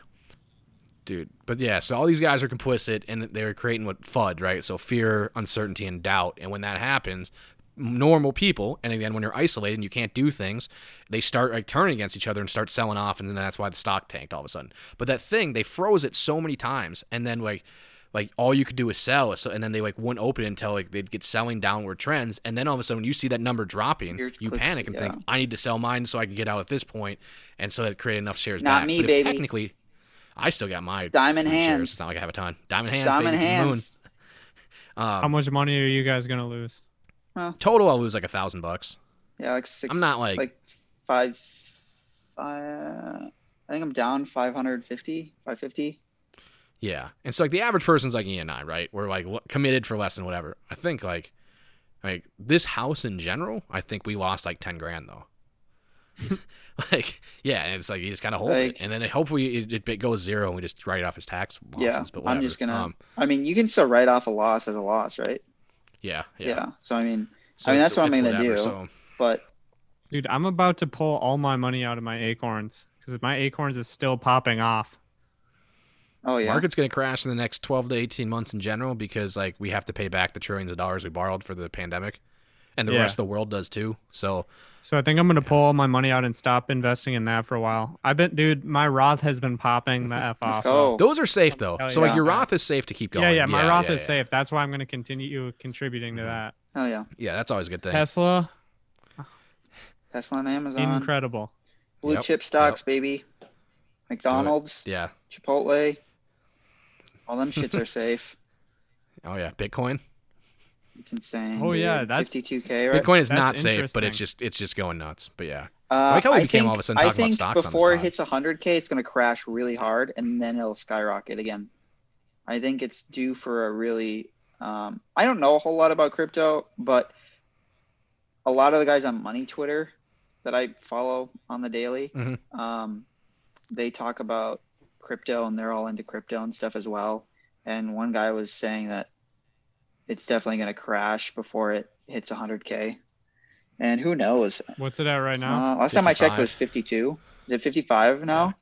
C: dude. But yeah, so all these guys are complicit and they were creating what FUD, right? So fear, uncertainty, and doubt. And when that happens, normal people, and again, when you're isolated and you can't do things, they start like turning against each other and start selling off, and then that's why the stock tanked all of a sudden. But that thing, they froze it so many times, and then like. Like all you could do is sell, so and then they like wouldn't open it until like they'd get selling downward trends, and then all of a sudden you see that number dropping,
D: Your
C: you
D: clicks-
C: panic and think. I need to sell mine so I can get out at this point, and so that created enough shares
D: Not
C: back.
D: me,
C: but
D: baby.
C: technically, I still got my
D: Diamond
C: my shares.
D: hands.
C: It's not like I have a ton. Diamond hands,
D: Diamond
C: baby, to the moon.
D: hands. [laughs]
E: Um, How much money are you guys gonna lose?
C: Total, I'll lose like a thousand bucks.
D: Yeah, like six.
C: I'm not like,
D: like five. five I think I'm down 550, 550.
C: Yeah. And so like the average person's like Ian and I, right? We're like committed for less than whatever. I think like, like this house in general, I think we lost like ten grand though. [laughs] like yeah, and it's like you just kind of hold it, and then it, hopefully it, it goes zero, and we just write it off as tax losses.
D: Yeah,
C: but
D: I'm just gonna-
C: Um,
D: I mean, you can still write off a loss as a loss, right?
C: yeah, yeah.
D: Yeah. So I mean,
C: So
D: I mean, that's what I'm gonna
C: whatever,
D: do.
C: So
D: but
E: Dude, I'm about to pull all my money out of my acorns because my acorns is still popping off.
D: Oh yeah,
C: market's going to crash in the next 12 to 18 months in general because like we have to pay back the trillions of dollars we borrowed for the pandemic and the
E: Yeah.
C: rest of the world does too so
E: So I think I'm gonna pull all my money out and stop investing in that for a while. I bet, dude, my Roth has been popping the f off.
D: go.
C: those are safe though
E: Hell
C: so like
E: yeah.
C: your roth is safe to keep going
E: Yeah, yeah, my Roth
C: yeah,
E: is
C: yeah.
E: safe. That's why I'm gonna continue contributing
C: Mm-hmm.
E: to that.
D: Hell yeah,
C: yeah that's always a good thing
E: Tesla,
D: Tesla and Amazon,
E: incredible.
D: blue
C: Yep,
D: chip stocks, baby. McDonald's,
C: yeah
D: Chipotle, all them shits are safe. [laughs]
C: oh yeah bitcoin
D: It's insane.
E: Oh, yeah, that's-
D: 52k. Right?
C: bitcoin is
E: That's
C: not safe but it's just it's just going nuts but yeah
D: Uh,
C: like how we
D: I
C: became
D: think,
C: all of a sudden
D: I
C: talking about
D: think
C: stocks on this
D: before it
C: pod.
D: hits 100k, it's gonna crash really hard, and then it'll skyrocket again. I think it's due for a really. Um, I don't know a whole lot about crypto, but a lot of the guys on Money Twitter that I follow on the daily,
C: Mhm.
D: um, they talk about crypto, and they're all into crypto and stuff as well. And one guy was saying that it's definitely gonna crash before it hits 100k. And who knows?
E: What's it at right now?
D: Uh, last time I checked it was 52. Is it 55 now?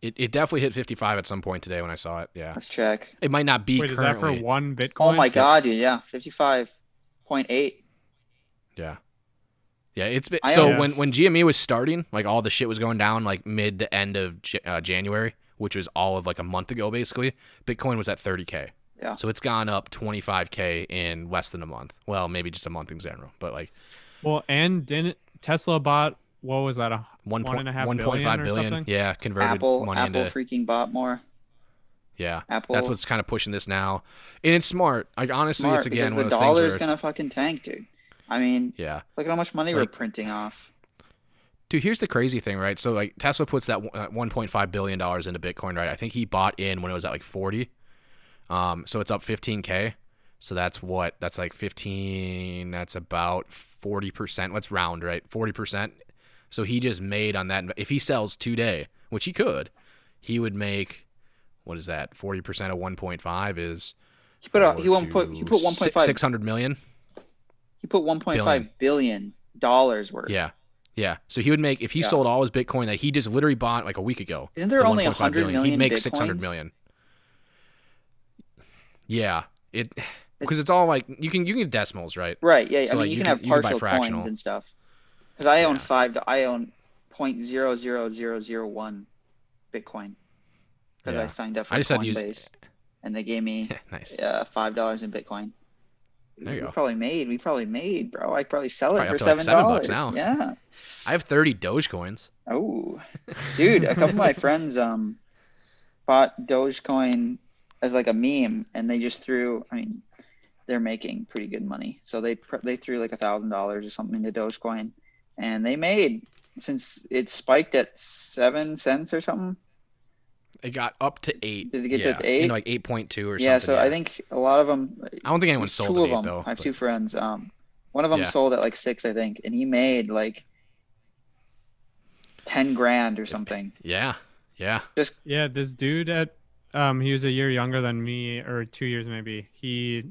C: it, it definitely hit 55 at some point today when i saw it yeah
D: Let's check.
C: it might not be
E: Wait, is that for one Bitcoin?
D: Oh my god, dude. Yeah, 55.8.
C: Yeah. Yeah, it's been so
E: am-
C: when when GME was starting, like all the shit was going down like mid to end of uh, January, which was all of like a month ago basically. Bitcoin was at 30k.
D: Yeah.
C: So it's gone up 25k in less than a month. Well, maybe just a month in general, but like
E: Well, and didn't Tesla bought what was that a
C: one
E: one
C: point
E: and a half
C: one point five
E: billion or
C: billion.
E: something?
C: Yeah, converted
D: Apple,
C: money
D: Apple
C: into
D: freaking bought more.
C: yeah.
D: Apple.
C: That's what's kind of pushing this now, and it's smart. Like honestly,
D: smart
C: it's again
D: because
C: one
D: the
C: of those
D: dollar's
C: where
D: gonna fucking tank, dude. I mean,
C: yeah.
D: look at how much money we're printing off.
C: Dude, here's the crazy thing, right? So like Tesla puts that uh, 1.5 billion dollars into Bitcoin, right? I think he bought in when it was at like 40. Um, so it's up 15k. So that's what? That's like 15. That's about 40 percent. Let's round, right? 40 percent. So he just made on that. If he sells today, which he could, he would make what is that? Forty percent of one point five is
D: He put he won't put he put one point five
C: six hundred million.
D: he put one point five billion dollars worth.
C: Yeah, yeah. So he would make if he
D: Yeah.
C: sold all his Bitcoin that he just literally bought like a week ago.
D: Isn't there
C: the
D: only
C: 1.5
D: 100
C: billion,
D: million
C: He'd make
D: Bitcoins?
C: six hundred million. Yeah, it because it's all like you can you can get decimals right.
D: Right. Yeah.
C: So,
D: I mean,
C: like,
D: you,
C: you
D: can, have
C: you can
D: partial
C: fractional.
D: coins and stuff. Because I own
C: Yeah.
D: five. I own point zero zero zero zero one Bitcoin. Because I signed up for
C: I just to use-
D: Coinbase, and they gave me [laughs]
C: nice.
D: uh, five dollars in Bitcoin.
C: There you
D: we
C: go.
D: probably made. We probably made, bro. I probably sell it
C: Probably
D: for
C: like,
D: seven dollars.
C: now.
D: Yeah. [laughs]
C: I have thirty Dogecoins.
D: Oh, dude, a couple of my [laughs] friends um bought Dogecoin as like a meme, and they just threw. I mean, they're making pretty good money, so they they threw like a thousand dollars or something into Dogecoin, and they made since it spiked at seven cents or something.
C: It got up to eight.
D: Did it get to
C: yeah,
D: eight?
C: into, like eight point two or something.
D: yeah,
C: something.
D: so I think a lot of them.
C: I don't think anyone sold
D: two of
C: eight
D: them.
C: though.
D: I have
C: but-
D: two friends. Um, one of them
C: Yeah.
D: sold at like six, I think, and he made like ten grand or something.
C: Yeah, yeah.
D: Just
E: Yeah, this dude at um he was a year younger than me or 2 years maybe. He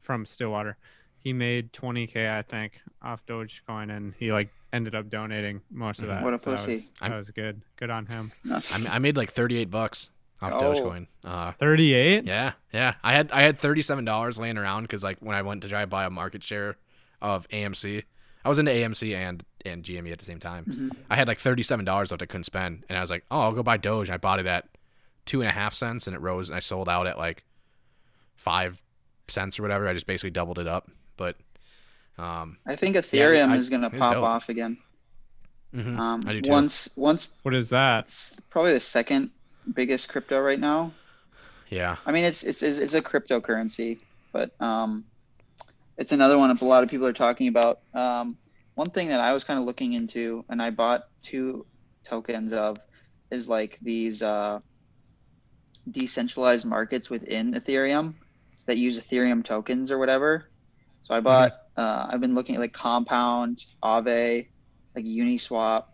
E: from Stillwater. He made 20k I think off Dogecoin and he like ended up donating most of
C: Mhm.
E: that.
D: What a
E: so that
D: pussy.
E: was- That was, good. Good on him. [laughs]
C: I, made like thirty eight bucks off
D: Oh.
C: Dogecoin. Uh,
E: 38?
C: yeah, yeah. I had I had thirty seven dollars laying around because like when I went to try to buy a market share of AMC, I was into AMC and and GME at the same time.
D: Mhm.
C: I had like thirty seven dollars left I couldn't spend, and I was like, oh, I'll go buy Doge. And I bought it at two and a half cents, and it rose, and I sold out at like five cents or whatever. I just basically doubled it up, but. Um,
D: I think
C: Yeah,
D: Ethereum
C: I-
D: is gonna pop
C: dope.
D: off again.
C: mhm,
D: Um,
C: I do too.
D: once once
E: What is that?
D: it's probably the second biggest crypto right now.
C: yeah,
D: I mean, it's it's it's, it's a cryptocurrency, but um, it's another one a lot of people are talking about. Um, one thing that I was kind of looking into, and I bought two tokens of, is like these uh, decentralized markets within Ethereum that use Ethereum tokens or whatever. So I bought. Uh, I've been looking at like Compound, Aave, like Uniswap,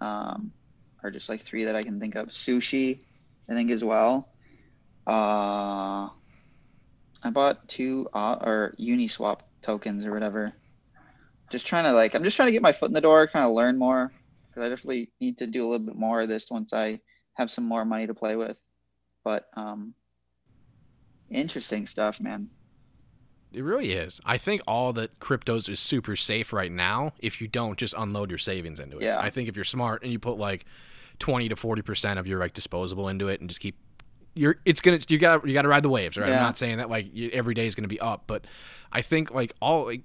D: um, are just like three that I can think of. Sushi, I think as well. Uh, I bought two uh, or Uniswap tokens or whatever. Just trying to like, I'm just trying to get my foot in the door, kind of learn more, because I definitely need to do a little bit more of this once I have some more money to play with. But um, interesting stuff, man.
C: It really is. I think all that cryptos is super safe right now if you don't just unload your savings into it.
D: Yeah.
C: I think if you're smart and you put like 20 to 40% of your like disposable into it and just keep you're it's to you got to you got to ride the waves, right?
D: Yeah.
C: I'm not saying that like every day is going to be up, but I think like all like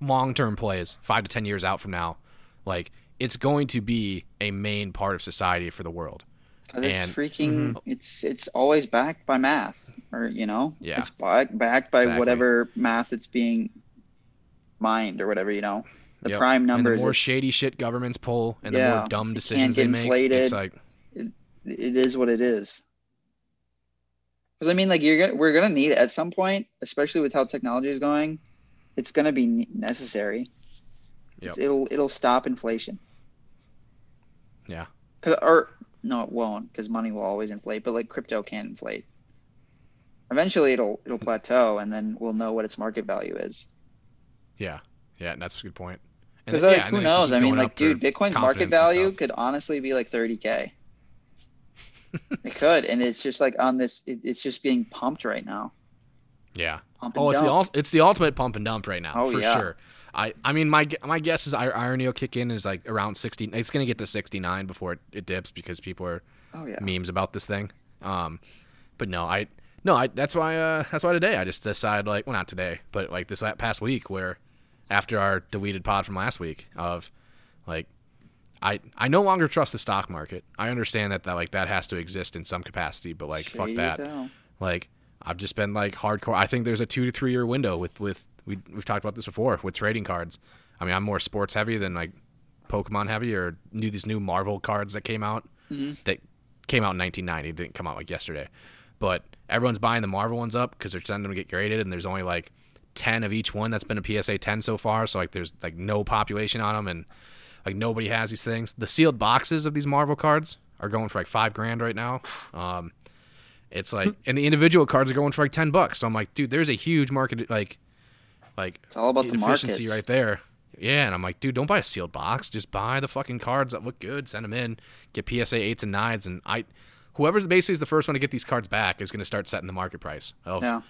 C: long-term plays, 5 to 10 years out from now, like it's going to be a main part of society for the world.
D: Oh, it's
C: And-
D: freaking, mm-hmm. it's it's always backed by math, or you know,
C: Yeah.
D: it's back, backed by
C: Exactly.
D: whatever math it's being mined or whatever, you know. The
C: Yep.
D: prime
C: And
D: numbers.
C: the more shady shit governments pull and the more dumb decisions they make, it's
D: inflated.
C: like
D: it is what it is. Because I mean, like you're gonna, we're gonna need it at some point, especially with how technology is going. It's gonna be necessary.
C: Yep.
D: It's- It'll it'll stop inflation.
C: Yeah.
D: Cause or no, it won't, because money will always inflate. But like crypto can inflate. Eventually, it'll it'll plateau, and then we'll know what its market value is.
C: Yeah, yeah, and that's a good point. And
D: Because like,
C: yeah,
D: who
C: then it can
D: knows? I mean, like, dude, Bitcoin's market value could honestly be like 30k. [laughs] it could, and it's just like on this. It, it's just being pumped right now.
C: Yeah. Oh, it's the
D: dump.
C: it's the ultimate pump and dump right now
D: Oh,
C: for
D: yeah.
C: sure. I I mean my my guess is ir- irony will kick in is like around sixty. It's gonna get to sixty nine before it, it dips because people are
D: Oh yeah.
C: memes about this thing. Um, but no, I no, I that's why uh that's why today I just decided like well not today but like this past week where after our deleted pod from last week of like I I no longer trust the stock market. I understand that that like that has to exist in some capacity, but like fuck that.
D: hell.
C: Like I've just been like hardcore. I think there's a two to three year window with with we we've talked about this before with trading cards. I mean, I'm more sports heavy than like Pokemon heavy or new these new Marvel cards that came out
D: Mhm.
C: that came out in 1990. It didn't come out like yesterday, but everyone's buying the Marvel ones up because they're sending them to get graded, and there's only like 10 of each one that's been a PSA 10 so far. So like there's like no population on them, and like nobody has these things. The sealed boxes of these Marvel cards are going for like five grand right now. Um, It's like, [laughs] and the individual cards are going for like ten bucks. So I'm like, dude, there's a huge market like, like
D: It's all about the
C: efficiency
D: markets.
C: right there. Yeah, and I'm like, dude, don't buy a sealed box. Just buy the fucking cards that look good. Send them in. Get PSA eights and nines, and I, whoever's basically is the first one to get these cards back is going to start setting the market price. Of,
D: Yeah.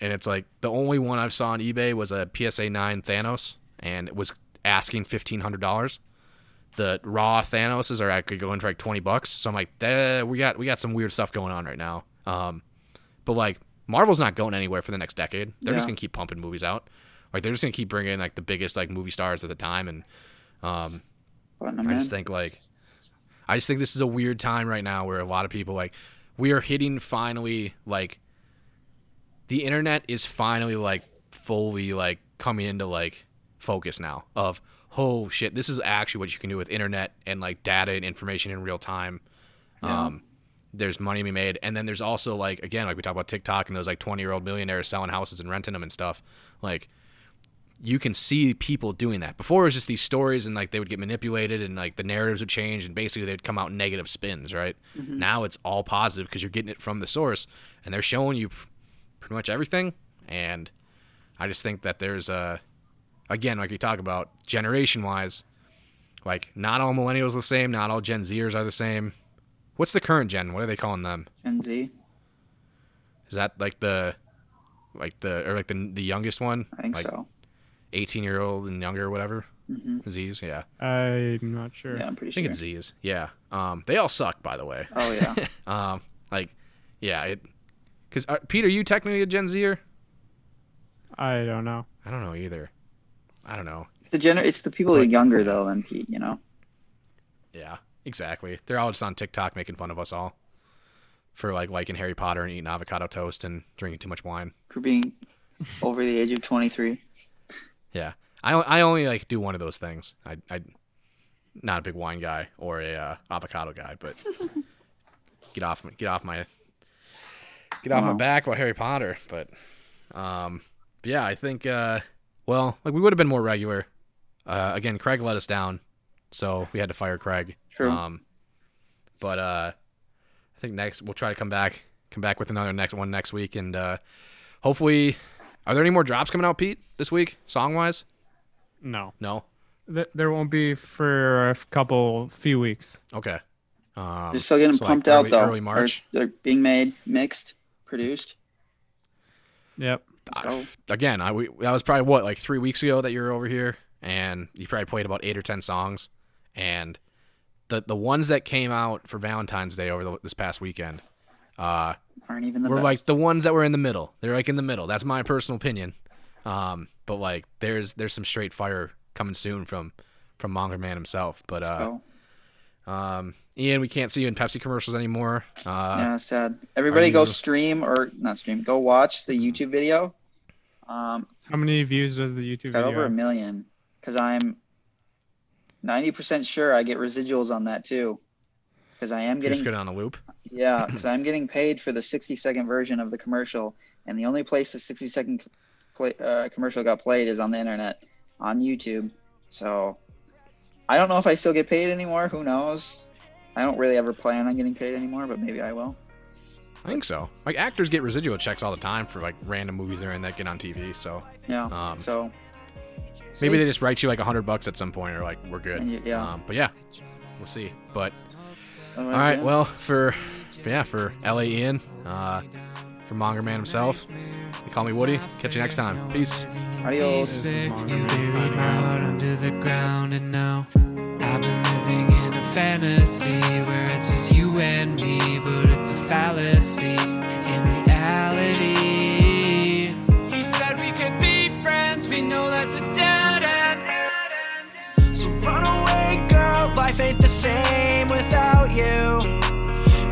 C: And it's like the only one I saw on eBay was a PSA nine Thanos, and it was asking fifteen hundred dollars. The raw Thanoses are actually going for like twenty bucks. So I'm like, "Eh, we got we got some weird stuff going on right now. Um, but like Marvel's not going anywhere for the next decade. They're just gonna keep pumping movies out. Like they're just gonna keep bringing like the biggest like movie stars at the time, and um, I
D: in.
C: just think like I just think this is a weird time right now where a lot of people like we are hitting finally like the internet is finally like fully like coming into like focus now of oh shit this is actually what you can do with internet and like data and information in real time
D: Yeah.
C: um there's money to be made and then there's also like again like we talk about tiktok and those like 20 year old millionaires selling houses and renting them and stuff like you can see people doing that. Before it was just these stories and like they would get manipulated and like the narratives would change and basically they'd come out negative spins, right? Mm-hmm. Now it's all positive because you're getting it from the source and they're showing you pretty much everything. And I just think that there's a, again, like we talk about generation wise, like not all millennials are the same, not all Gen Zers are the same. What's the current gen? What are they calling them?
D: Gen Z.
C: Is that like the, like the or like the the youngest one?
D: I think
C: like
D: so.
C: 18 year old and younger or whatever.
D: hmm
C: Z's, yeah.
E: I'm not sure.
D: Yeah, I'm pretty I
C: think
D: sure.
C: it's Z's. Yeah. Um, they all suck, by the way.
D: Oh yeah. [laughs]
C: Um, like, yeah, it. Because uh, Pete, are you technically a Gen Zer?
E: I don't know.
C: I don't know either. I don't know.
D: the gener- It's the people who are younger though than Pete. You know.
C: Yeah, exactly. They're all just on TikTok making fun of us all for like liking Harry Potter and eating avocado toast and drinking too much wine.
D: For being over the age of 23.
C: Yeah, I I only like do one of those things. I I not a big wine guy or a uh, avocado guy, but [laughs] get off get off my get off my back about Harry Potter. But um, yeah, I think uh, well, like we would have been more regular. Uh, again, Craig let us down, so we had to fire Craig.
D: True.
C: Um, but uh, I think next we'll try to come back come back with another next one next week, and uh, hopefully, are there any more drops coming out, Pete, this week, song wise?
E: No,
C: No.
E: Th- there won't be for a couple few weeks.
C: Okay. Um,
D: They're still getting
C: so, like,
D: pumped
C: early-
D: out though.
C: Early March.
D: They're, they're being made, mixed, produced.
E: Yep.
D: Let's.
C: I- again, I we, that was probably what like three weeks ago that you were over here, and you probably played about eight or ten songs, and the the ones that came out for Valentine's Day over the, this past weekend, uh,
D: Aren't even the
C: were
D: best.
C: like the ones that were in the middle. They're like in the middle. That's my personal opinion. Um, but like there's there's some straight fire coming soon from from Monger Man himself. But uh, um, Ian, we can't see you in Pepsi commercials anymore. Uh,
D: yeah, sad. Everybody go
C: you-
D: stream or not stream. Go watch the YouTube video. Um,
E: How many views does the YouTube
D: it's got
E: video?
D: over a million because I'm 90% sure I get residuals on that too. Because I am
C: just
D: getting
C: good on a loop.
D: yeah, [clears throat] because I'm getting paid for the 60 second version of the commercial, and the only place the 60 second play, uh, commercial got played is on the internet, on YouTube. So I don't know if I still get paid anymore. Who knows? I don't really ever plan on getting paid anymore, but maybe I will.
C: I think so. Like actors get residual checks all the time for like random movies they're in that get on TV. So
D: Yeah.
C: Um,
D: so
C: maybe they just write you like a hundred bucks at some point, or like we're good.
D: You- yeah.
C: Um, but yeah, we'll see. But
D: Otherwise,
C: all right,
D: yeah.
C: well for, for yeah for LA Ian, uh, for Monger Man himself, they call me Woody. Catch you next time. Peace.
D: adios.
B: You buried my heart under the ground, and now I've been living in a fantasy where it's just you and me, but it's a fallacy. In reality, you said we could be friends, we know that's a dead Life ain't the same without you.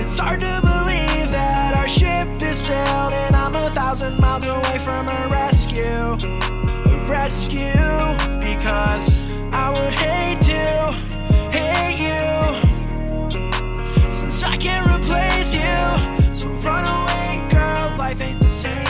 B: It's hard to believe that our ship is sailed and I'm a thousand miles away from a rescue. A rescue because I would hate to hate you since I can't replace you. So run away, girl. Life ain't the same